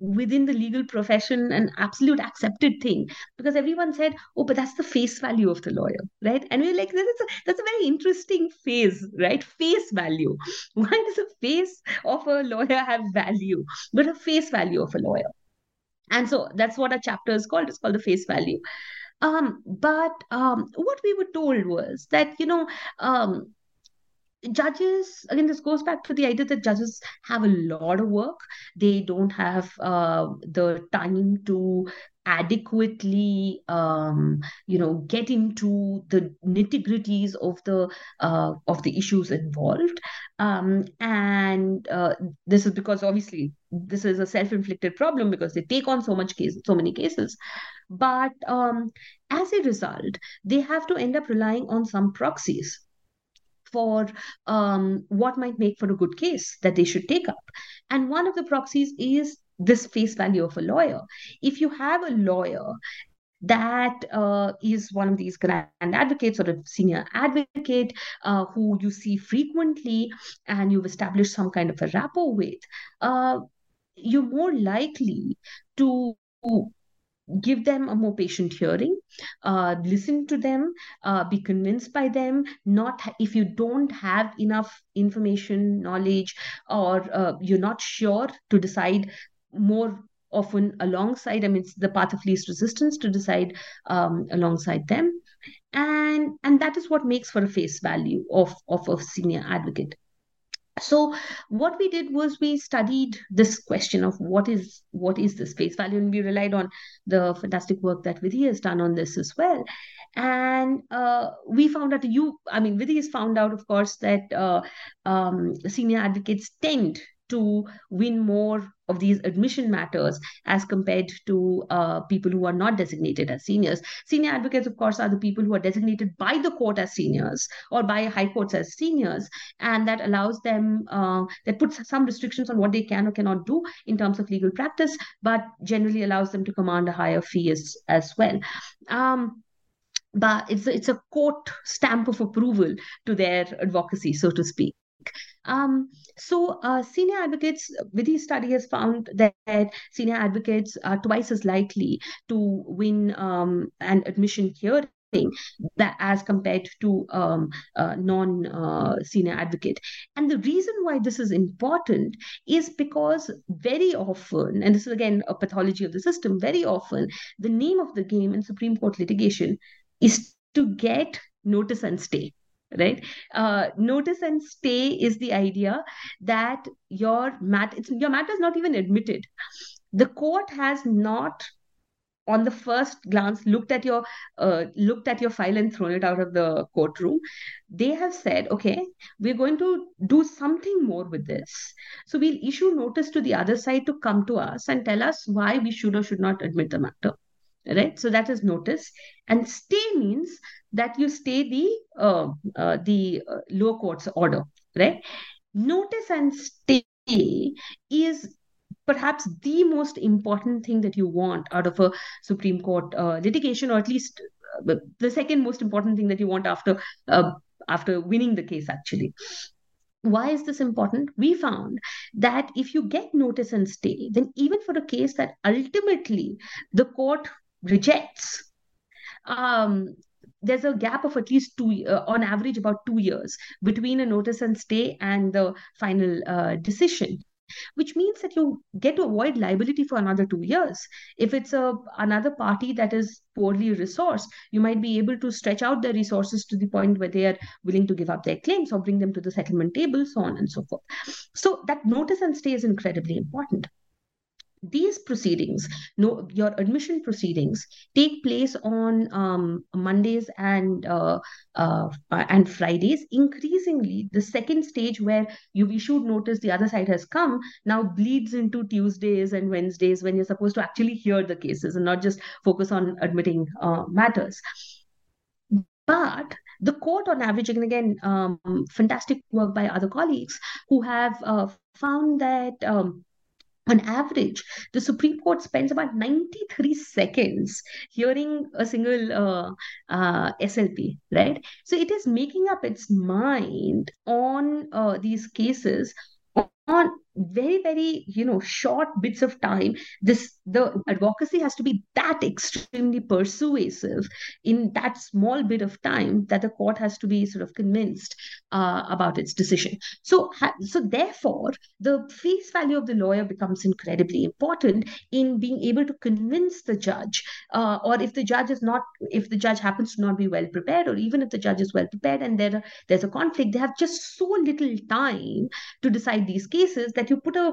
Speaker 4: within the legal profession an absolute accepted thing. Because everyone said oh but that's the face value of the lawyer right? And we're like that's a, that's a very interesting phase right? Face value. Why does a face of a lawyer have value but a face value of a lawyer? And so that's what a chapter is called. It's called the face value. Um, but um, what we were told was that you know um, judges again this goes back to the idea that judges have a lot of work. They don't have uh, the time to adequately um, you know get into the nitty gritties of the uh, of the issues involved. Um, and uh, this is because obviously this is a self-inflicted problem because they take on so much case so many cases. But um, as a result they have to end up relying on some proxies for um, what might make for a good case that they should take up. And one of the proxies is this face value of a lawyer. If you have a lawyer that uh, is one of these grand advocates or a senior advocate uh, who you see frequently and you've established some kind of a rapport with, uh, you're more likely to give them a more patient hearing uh, listen to them uh, be convinced by them not if you don't have enough information knowledge or uh, you're not sure to decide more often alongside i mean it's the path of least resistance to decide um, alongside them. And and that is what makes for a face value of of a senior advocate so what we did was we studied this question of what is what is this face value? And we relied on the fantastic work that vidhi has done on this as well. And uh, we found out you i mean vidhi has found out of course that uh, um, senior advocates tend to win more of these admission matters as compared to uh, people who are not designated as seniors. Senior advocates, of course, are the people who are designated by the court as seniors or by high courts as seniors, and that allows them, uh, that puts some restrictions on what they can or cannot do in terms of legal practice, but generally allows them to command a higher fee as, as well. Um, but it's it's a court stamp of approval to their advocacy, so to speak. Um, so, uh, senior advocates, Vidhi's study has found that senior advocates are twice as likely to win um, an admission hearing that as compared to um, uh, non uh, senior advocate. And the reason why this is important is because very often and this is again a pathology of the system very often the name of the game in supreme court litigation is to get notice and stay right? Uh, notice and stay is the idea that your mat it's, your matter is not even admitted. The court has not on the first glance looked at your uh, looked at your file and thrown it out of the courtroom. They have said okay we're going to do something more with this. So we'll issue notice to the other side to come to us and tell us why we should or should not admit the matter right? So that is notice. And stay means that you stay the uh, uh, the uh, lower court's order right? Notice and stay is perhaps the most important thing that you want out of a supreme court uh, litigation or at least uh, the second most important thing that you want after uh, after winning the case actually. Why is this important? We found that if you get notice and stay, then even for a case that ultimately the court rejects. Um, there's a gap of at least two uh, on average about two years between a notice and stay and the final uh, decision which means that you get to avoid liability for another two years. If it's a another party that is poorly resourced you might be able to stretch out their resources to the point where they are willing to give up their claims or bring them to the settlement table so on and so forth. So that notice and stay is incredibly important these proceedings no your admission proceedings take place on um, mondays and uh, uh, and fridays. Increasingly the second stage where you've issued notice the other side has come now bleeds into tuesdays and wednesdays when you're supposed to actually hear the cases and not just focus on admitting uh, matters. But the court on average and again um, fantastic work by other colleagues who have uh, found that um, on average, the Supreme Court spends about 93 seconds hearing a single uh, uh, SLP, right? So it is making up its mind on uh, these cases on very very you know short bits of time this the advocacy has to be that extremely persuasive in that small bit of time that the court has to be sort of convinced uh, about its decision. So so therefore the face value of the lawyer becomes incredibly important in being able to convince the judge uh, or if the judge is not if the judge happens to not be well prepared or even if the judge is well prepared and there there's a conflict they have just so little time to decide these cases that you put a,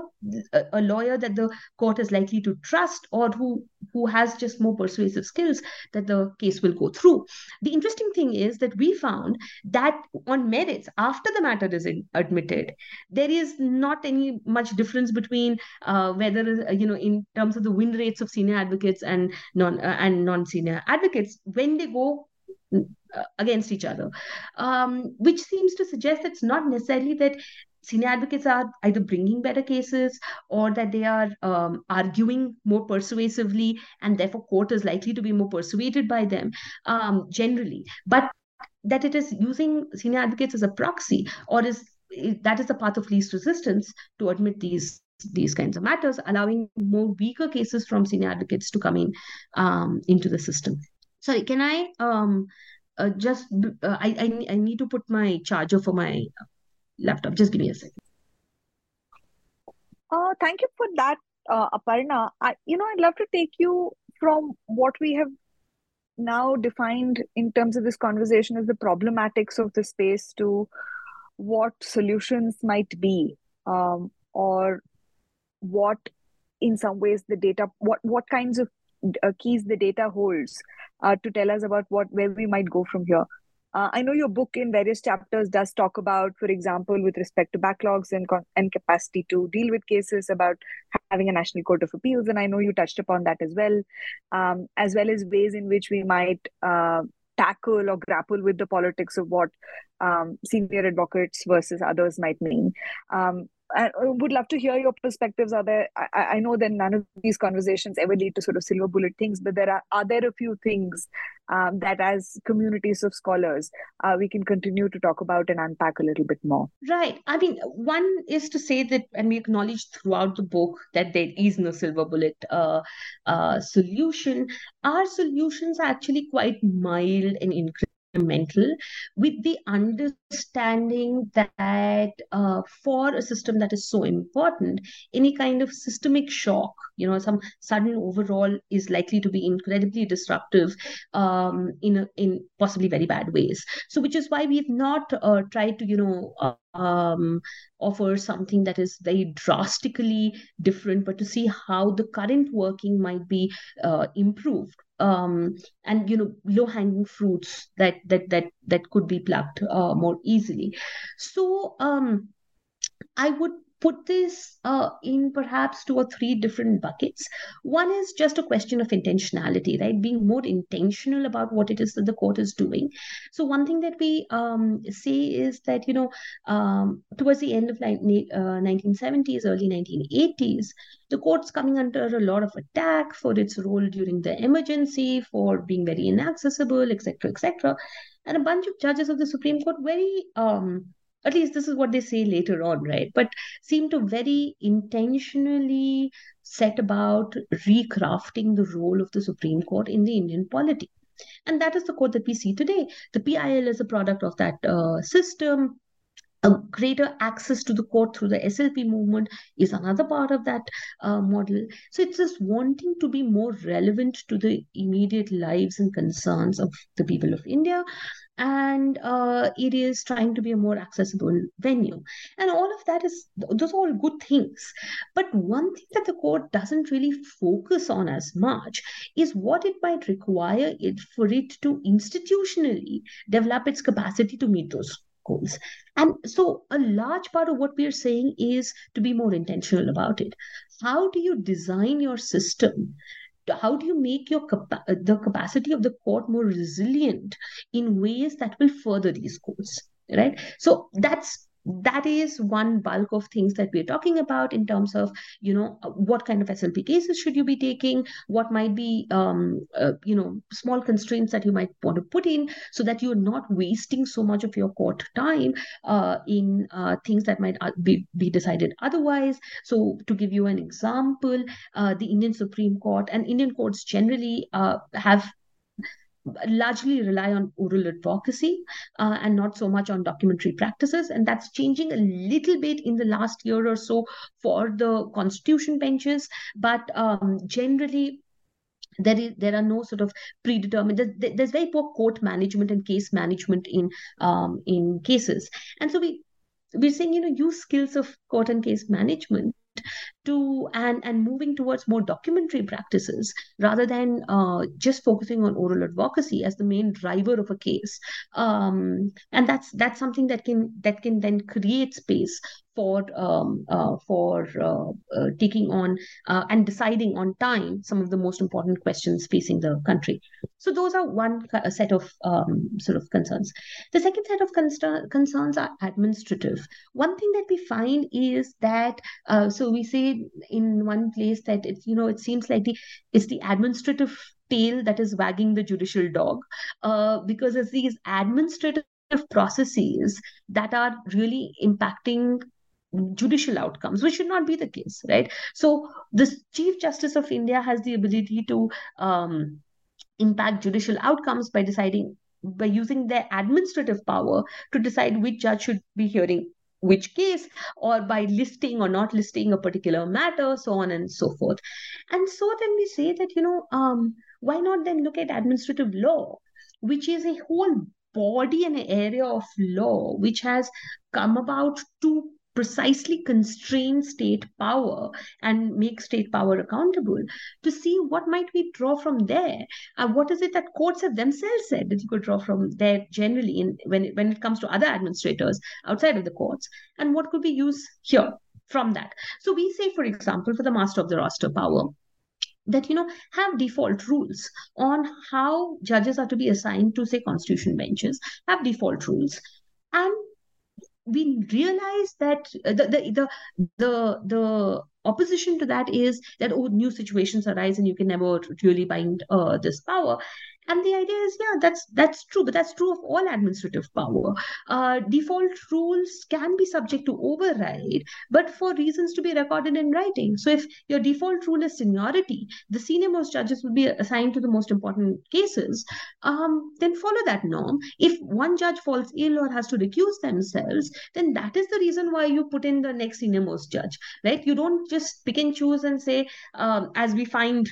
Speaker 4: a lawyer that the court is likely to trust or who who has just more persuasive skills that the case will go through. The interesting thing is that we found that on merits after the matter is admitted there is not any much difference between uh, whether uh, you know in terms of the win rates of senior advocates and non uh, and non senior advocates when they go uh, against each other. Um, which seems to suggest it's not necessarily that senior advocates are either bringing better cases or that they are um, arguing more persuasively and therefore court is likely to be more persuaded by them um, generally. But that it is using senior advocates as a proxy or is that is the path of least resistance to admit these these kinds of matters allowing more weaker cases from senior advocates to come in um, into the system. Sorry can i um, uh, just uh, I, I i need to put my charger for my laptop. Just give me a second.
Speaker 2: Uh, thank you for that uh, aparna. I, you know i'd love to take you from what we have now defined in terms of this conversation as the problematics of the space to what solutions might be um, or what in some ways the data what what kinds of uh, keys the data holds uh, to tell us about what where we might go from here uh, i know your book in various chapters does talk about for example with respect to backlogs and, and capacity to deal with cases about having a national court of appeals and i know you touched upon that as well um, as well as ways in which we might uh, tackle or grapple with the politics of what um, senior advocates versus others might mean. Um, I would love to hear your perspectives. Are there? I, I, know that none of these conversations ever lead to sort of silver bullet things, but there are are there a few things um, that, as communities of scholars, uh, we can continue to talk about and unpack a little bit more.
Speaker 4: Right. I mean, one is to say that, and we acknowledge throughout the book that there is no silver bullet uh, uh, solution. Our solutions are actually quite mild and incremental mental with the understanding that uh, for a system that is so important any kind of systemic shock you know some sudden overall is likely to be incredibly disruptive um, in a, in possibly very bad ways. So which is why we've not uh, tried to you know uh, um, offer something that is very drastically different, but to see how the current working might be uh, improved um, and you know low hanging fruits that that that that could be plucked uh, more easily. So um, I would put this uh, in perhaps two or three different buckets. One is just a question of intentionality, right? Being more intentional about what it is that the court is doing. So, one thing that we um, say is that, you know, um, towards the end of uh, 1970s, early 1980s, the court's coming under a lot of attack for its role during the emergency, for being very inaccessible, etc., etc. And a bunch of judges of the Supreme Court very um, at least this is what they say later on right? But seem to very intentionally set about recrafting the role of the supreme court in the indian polity. And that is the court that we see today. The pil is a product of that uh, system a greater access to the court through the SLP movement is another part of that uh, model. So it's just wanting to be more relevant to the immediate lives and concerns of the people of India. And uh, it is trying to be a more accessible venue. And all of that is those are all good things. But one thing that the court doesn't really focus on as much is what it might require it for it to institutionally develop its capacity to meet those goals. And so a large part of what we are saying is to be more intentional about it. How do you design your system? How do you make your the capacity of the court more resilient in ways that will further these goals right? So that's that is one bulk of things that we're talking about in terms of you know uh, what kind of slp cases should you be taking what might be um, uh, you know small constraints that you might want to put in so that you're not wasting so much of your court time uh, in uh, things that might uh, be, be decided otherwise. So to give you an example uh, the indian supreme court and indian courts generally have largely rely on oral advocacy uh, and not so much on documentary practices. And that's changing a little bit in the last year or so for the constitution benches. But um, generally, there is there are no sort of predetermined there's, there's very poor court management and case management in um, in cases and so we we're saying you know use skills of court and case management to and and moving towards more documentary practices rather than uh, just focusing on oral advocacy as the main driver of a case. Um, and that's that's something that can that can then create space for um, uh, for uh, uh, taking on uh, and deciding on time some of the most important questions facing the country. So those are one set of um, sort of concerns. The second set of concerns are administrative. One thing that we find is that uh, so we say in one place that it's you know it seems like the it's the administrative tail that is wagging the judicial dog uh, because it's these administrative processes that are really impacting judicial outcomes, which should not be the case, right? So the Chief Justice of India has the ability to um, impact judicial outcomes by deciding by using their administrative power to decide which judge should be hearing which case or by listing or not listing a particular matter so on and so forth and so then we say that you know um, why not then look at administrative law which is a whole body and area of law which has come about to precisely constrain state power and make state power accountable to see what might we draw from there. Uh, what is it that courts have themselves said that you could draw from there generally in when it, when it comes to other administrators outside of the courts? And what could be used here from that? So we say for example for the master of the roster power that you know have default rules on how judges are to be assigned to say constitution benches. Have default rules. And we realize that uh, the, the the the the opposition to that is that oh new situations arise and you can never really bind uh, this power and the idea is yeah that's that's true but that's true of all administrative power. Uh, default rules can be subject to override but for reasons to be recorded in writing. So if your default rule is seniority the senior most judges will be assigned to the most important cases um, then follow that norm. If one judge falls ill or has to recuse themselves then that is the reason why you put in the next senior most judge right? You don't just pick and choose and say um, as we find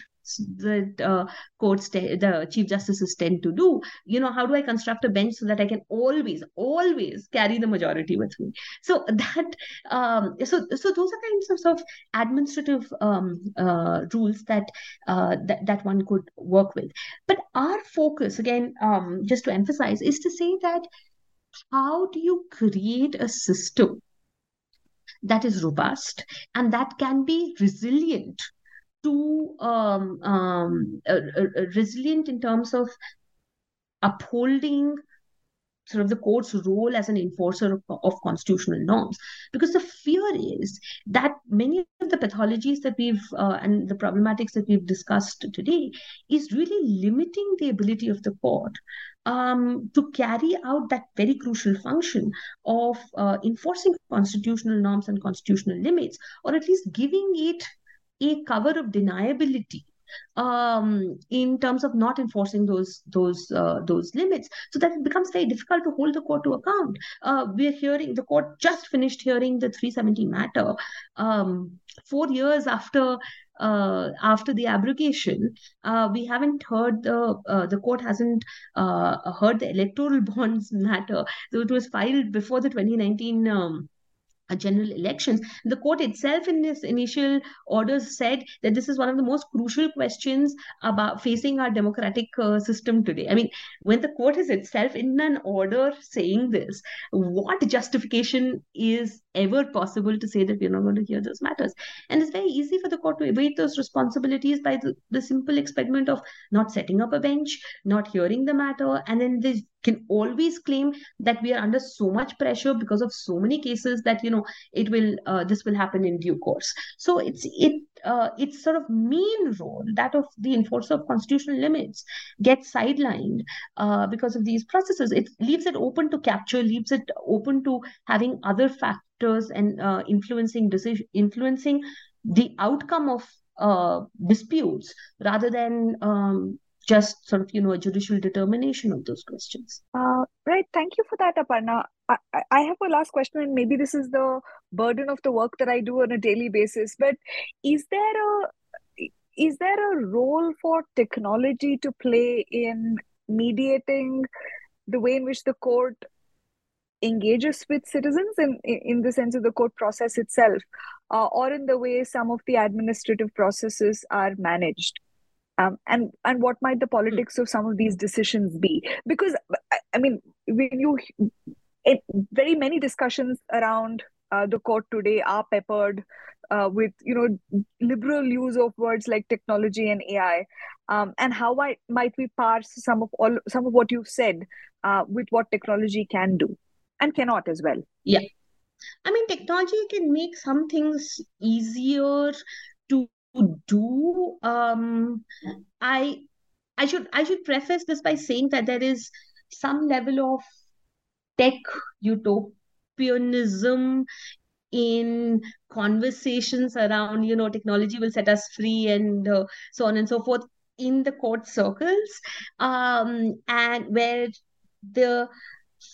Speaker 4: that uh, courts, the chief justices tend to do. You know, how do I construct a bench so that I can always, always carry the majority with me? So that, um, so so those are kinds of, sort of administrative um, uh, rules that, uh, that that one could work with. But our focus, again, um, just to emphasize, is to say that how do you create a system that is robust and that can be resilient too um, um, uh, uh, resilient in terms of upholding sort of the court's role as an enforcer of, of, constitutional norms. Because the fear is that many of the pathologies that we've uh, and the problematics that we've discussed today is really limiting the ability of the court um, to carry out that very crucial function of uh, enforcing constitutional norms and constitutional limits or at least giving it a cover of deniability um, in terms of not enforcing those those uh, those limits, so that it becomes very difficult to hold the court to account. Uh, we're hearing the court just finished hearing the 370 matter um, four years after. Uh, after the abrogation, uh, we haven't heard the uh, the court hasn't uh, heard the electoral bonds matter. So it was filed before the 2019 um, general elections. The court itself, in this initial orders, said that this is one of the most crucial questions about facing our democratic uh, system today. I mean, when the court is itself in an order saying this, what justification is ever possible to say that we're not going to hear those matters? And it's very easy for the court to evade those responsibilities by the, the simple experiment of not setting up a bench, not hearing the matter, and then they can always claim that we are under so much pressure because of so many cases that you know it will uh, this will happen in due course so it's it uh, its sort of main role that of the enforcer of constitutional limits gets sidelined uh, because of these processes it leaves it open to capture leaves it open to having other factors and uh, influencing decision influencing the outcome of uh, disputes rather than um, just sort of you know a judicial determination of those questions.
Speaker 2: Uh, right. Thank you for that aparna. I, I have a last question and maybe this is the burden of the work that i do on a daily basis but is there a is there a role for technology to play in mediating the way in which the court engages with citizens in in the sense of the court process itself uh, or in the way some of the administrative processes are managed. Um, and and what might the politics of some of these decisions be? Because i mean when you it, very many discussions around uh, the court today are peppered uh, with you know liberal use of words like technology and AI, um, and how I, might we parse some of all some of what you've said uh, with what technology can do and cannot as well?
Speaker 4: Yeah, I mean technology can make some things easier to do. Um, I I should I should preface this by saying that there is some level of tech utopianism in conversations around you know technology will set us free and uh, so on and so forth in the court circles um, and where the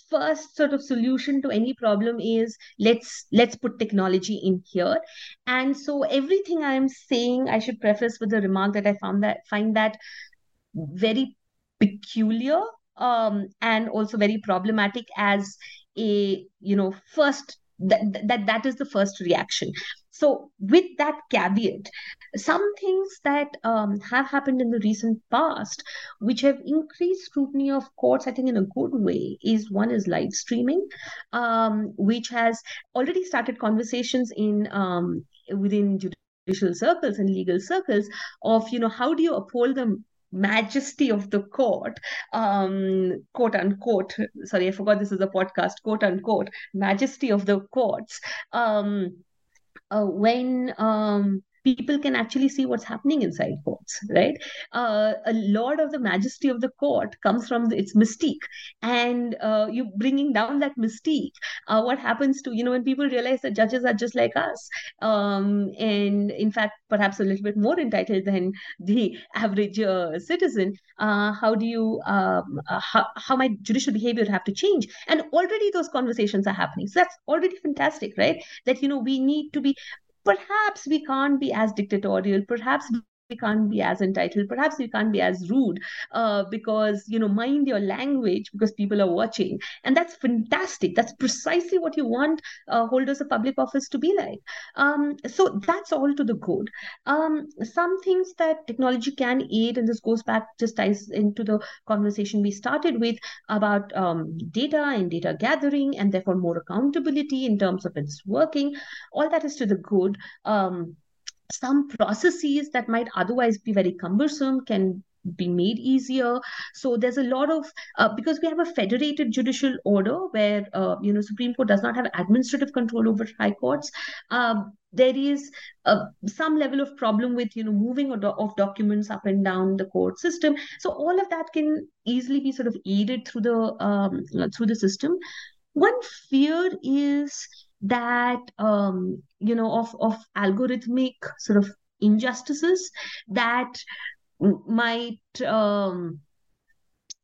Speaker 4: first sort of solution to any problem is let's let's put technology in here. And so everything i'm saying i should preface with the remark that i found that find that very peculiar um, and also very problematic as a you know first that, that that is the first reaction so with that caveat some things that um, have happened in the recent past which have increased scrutiny of courts i think in a good way is one is live streaming um, which has already started conversations in um, within judicial circles and legal circles of you know how do you uphold the majesty of the court, um, quote unquote. Sorry, I forgot this is a podcast, quote unquote, majesty of the courts. Um, uh, when um, people can actually see what's happening inside courts, right? Uh, a lot of the majesty of the court comes from the, its mystique, and uh, you bringing down that mystique. Uh, what happens to you know when people realize that judges are just like us, um, and in fact perhaps a little bit more entitled than the average uh, citizen? Uh, how do you um, uh, how, how might judicial behavior have to change? And already those conversations are happening. So that's already fantastic, right? That you know we need to be perhaps we can't be as dictatorial. Perhaps we can't be as entitled perhaps we can't be as rude uh, because you know mind your language because people are watching. And that's fantastic. That's precisely what you want uh, holders of public office to be like. Um, so that's all to the good. Um, some things that technology can aid and this goes back just ties into the conversation we started with about um, data and data gathering and therefore more accountability in terms of its working. All that is to the good. Um, some processes that might otherwise be very cumbersome can be made easier. So there's a lot of uh, because we have a federated judicial order where uh, you know supreme court does not have administrative control over high courts um, there is uh, some level of problem with you know moving of, of documents up and down the court system. So all of that can easily be sort of aided through the um, through the system. One fear is that um, you know of of algorithmic sort of injustices that might um,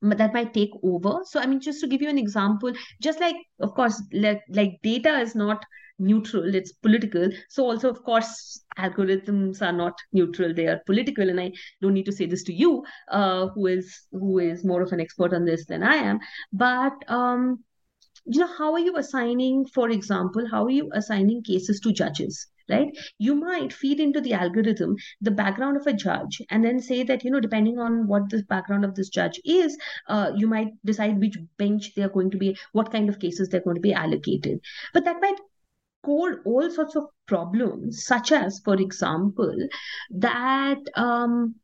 Speaker 4: that might take over. So i mean just to give you an example just like of course like, like data is not neutral it's political. So also of course algorithms are not neutral they are political. And i don't need to say this to you uh, who is who is more of an expert on this than i am. But um you know how are you assigning for example how are you assigning cases to judges right? You might feed into the algorithm the background of a judge and then say that you know depending on what the background of this judge is uh, you might decide which bench they're going to be what kind of cases they're going to be allocated. But that might cause all sorts of problems such as for example that um,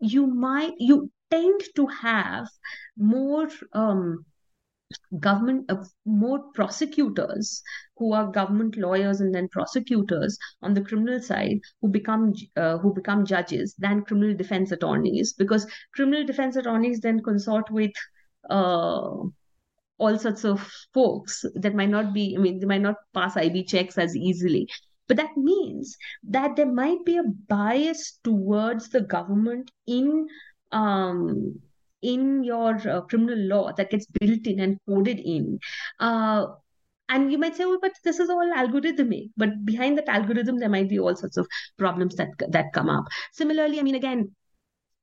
Speaker 4: you might you tend to have more um, government uh, more prosecutors who are government lawyers and then prosecutors on the criminal side who become uh, who become judges than criminal defense attorneys. Because criminal defense attorneys then consort with uh, all sorts of folks that might not be i mean they might not pass ib checks as easily. But that means that there might be a bias towards the government in um, in your uh, criminal law that gets built in and coded in. Uh, and you might say, "Oh, but this is all algorithmic." But behind that algorithm, there might be all sorts of problems that that come up. Similarly, I mean, again,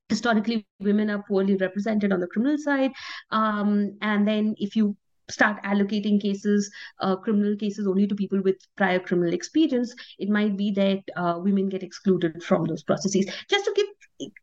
Speaker 4: historically, women are poorly represented on the criminal side, um, and then if you start allocating cases, uh, criminal cases, only to people with prior criminal experience, it might be that uh, women get excluded from those processes. Just to give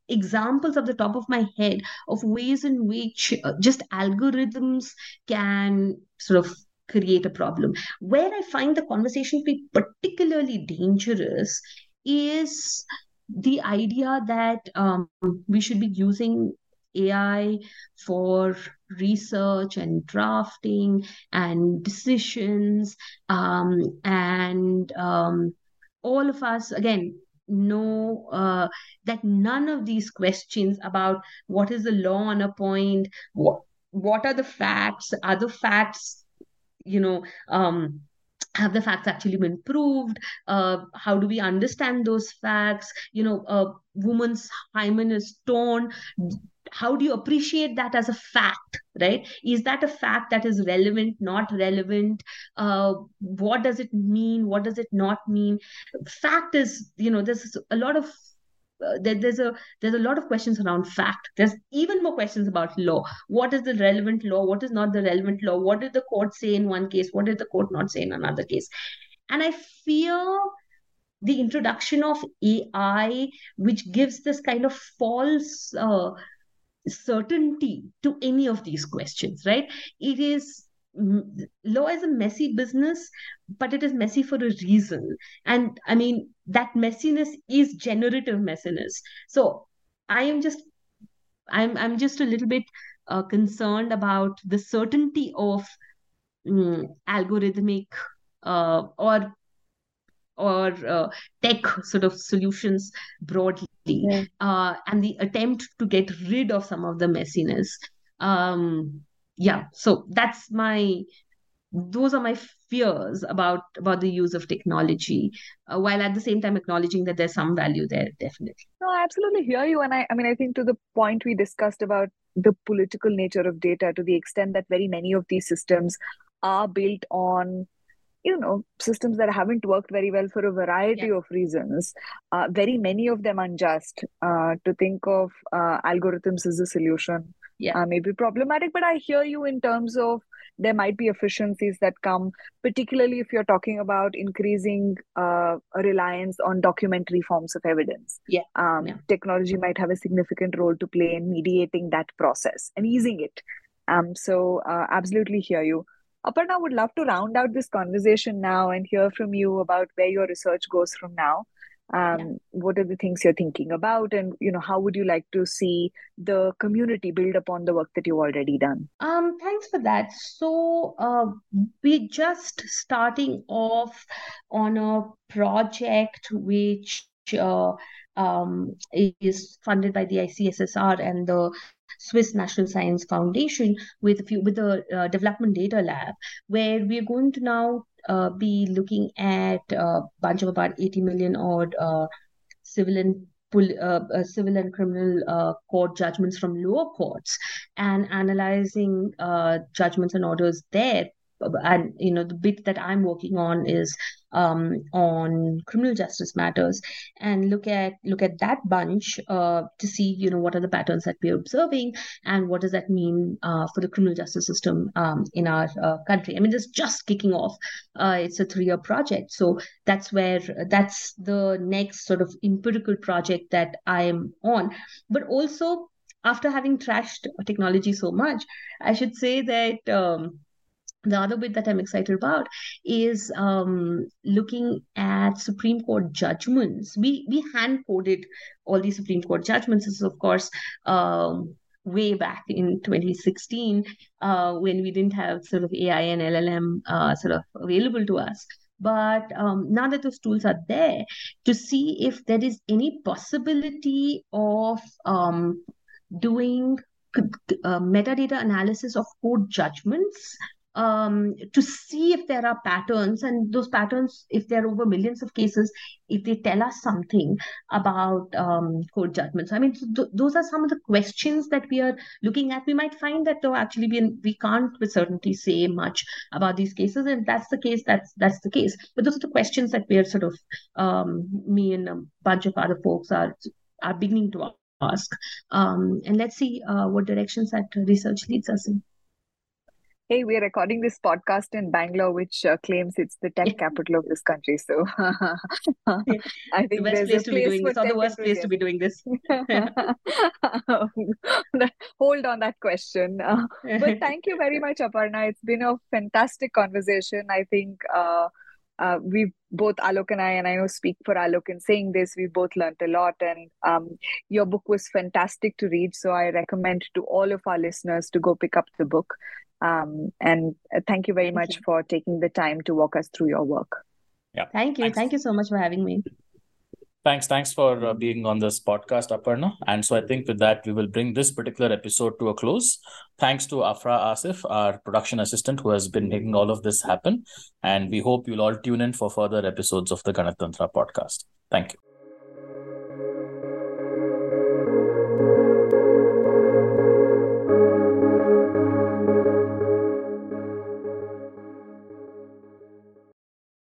Speaker 4: examples of the top of my head of ways in which uh, just algorithms can sort of create a problem. Where I find the conversation to be particularly dangerous is the idea that um, we should be using AI for research and drafting and decisions. Um, and um, all of us, again, know uh, that none of these questions about what is the law on a point, what, what are the facts, are the facts, you know, um, have the facts actually been proved? Uh, how do we understand those facts? You know a woman's hymen is torn how do you appreciate that as a fact right? Is that a fact that is relevant not relevant? Uh, what does it mean? What does it not mean? Fact is you know there's a lot of uh, there, there's a there's a lot of questions around fact. There's even more questions about law. What is the relevant law? What is not the relevant law? What did the court say in one case? What did the court not say in another case? And i fear the introduction of ai which gives this kind of false uh, certainty to any of these questions, right? It is law is a messy business, but it is messy for a reason. And I mean, that messiness is generative messiness. So I am just, I'm, I'm just a little bit uh, concerned about the certainty of um, algorithmic uh, or or uh, tech sort of solutions broadly yeah. uh, and the attempt to get rid of some of the messiness um yeah so that's my those are my fears about about the use of technology uh, while at the same time acknowledging that there's some value there definitely
Speaker 2: no i absolutely hear you and i i mean i think to the point we discussed about the political nature of data to the extent that very many of these systems are built on you know systems that haven't worked very well for a variety yeah. of reasons uh, very many of them unjust uh, to think of uh, algorithms as a solution yeah. Uh, may be problematic but i hear you in terms of there might be efficiencies that come particularly if you're talking about increasing uh, a reliance on documentary forms of evidence
Speaker 4: yeah.
Speaker 2: Um,
Speaker 4: yeah.
Speaker 2: technology might have a significant role to play in mediating that process and easing it um, so uh, absolutely hear you Aparna, would love to round out this conversation now and hear from you about where your research goes from now. Um, yeah. What are the things you're thinking about, and you know, how would you like to see the community build upon the work that you've already done?
Speaker 4: Um, thanks for that. So, uh, we're just starting off on a project which uh, um, is funded by the ICSSR and the Swiss National Science Foundation with a few with the uh, Development Data Lab, where we're going to now uh, be looking at a bunch of about 80 million odd uh, civil and uh, uh, civil and criminal uh, court judgments from lower courts and analyzing uh, judgments and orders there and you know the bit that i'm working on is um, on criminal justice matters. And look at look at that bunch uh, to see you know what are the patterns that we're observing and what does that mean uh, for the criminal justice system um, in our uh, country. I mean it's just kicking off uh, it's a three year project. So that's where that's the next sort of empirical project that i am on. But also after having trashed technology so much i should say that um, the other bit that I'm excited about is um, looking at Supreme Court judgments. We we hand coded all these Supreme Court judgments. This is of course um, way back in 2016 uh, when we didn't have sort of AI and LLM uh, sort of available to us. But um, now that those tools are there, to see if there is any possibility of um, doing uh, metadata analysis of court judgments um, to see if there are patterns and those patterns if there are over millions of cases if they tell us something about um, court judgments. I mean th- those are some of the questions that we are looking at. We might find that though actually we, we can't with certainty say much about these cases and that's the case that's that's the case. But those are the questions that we are sort of um, me and a bunch of other folks are are beginning to ask. Um, and let's see uh, what directions that research leads us in
Speaker 2: hey, we're recording this podcast in Bangalore, which uh, claims it's the tech capital of this country. So I think
Speaker 4: the best place to be doing this, or the worst place to be doing this.
Speaker 2: Hold on that question. Uh, but thank you very much, Aparna. It's been a fantastic conversation. I think uh, uh, we've both Alok and I, and I know speak for Alok in saying this, we both learned a lot. And um, your book was fantastic to read. So I recommend to all of our listeners to go pick up the book. Um, and uh, thank you very thank much you. for taking the time to walk us through your work.
Speaker 3: Yeah.
Speaker 4: Thank you. Thanks. Thank you so much for having me.
Speaker 3: Thanks. Thanks for uh, being on this podcast, Aparna. And so I think with that, we will bring this particular episode to a close. Thanks to Afra Asif, our production assistant, who has been making all of this happen. And we hope you'll all tune in for further episodes of the Ganatantra podcast. Thank you.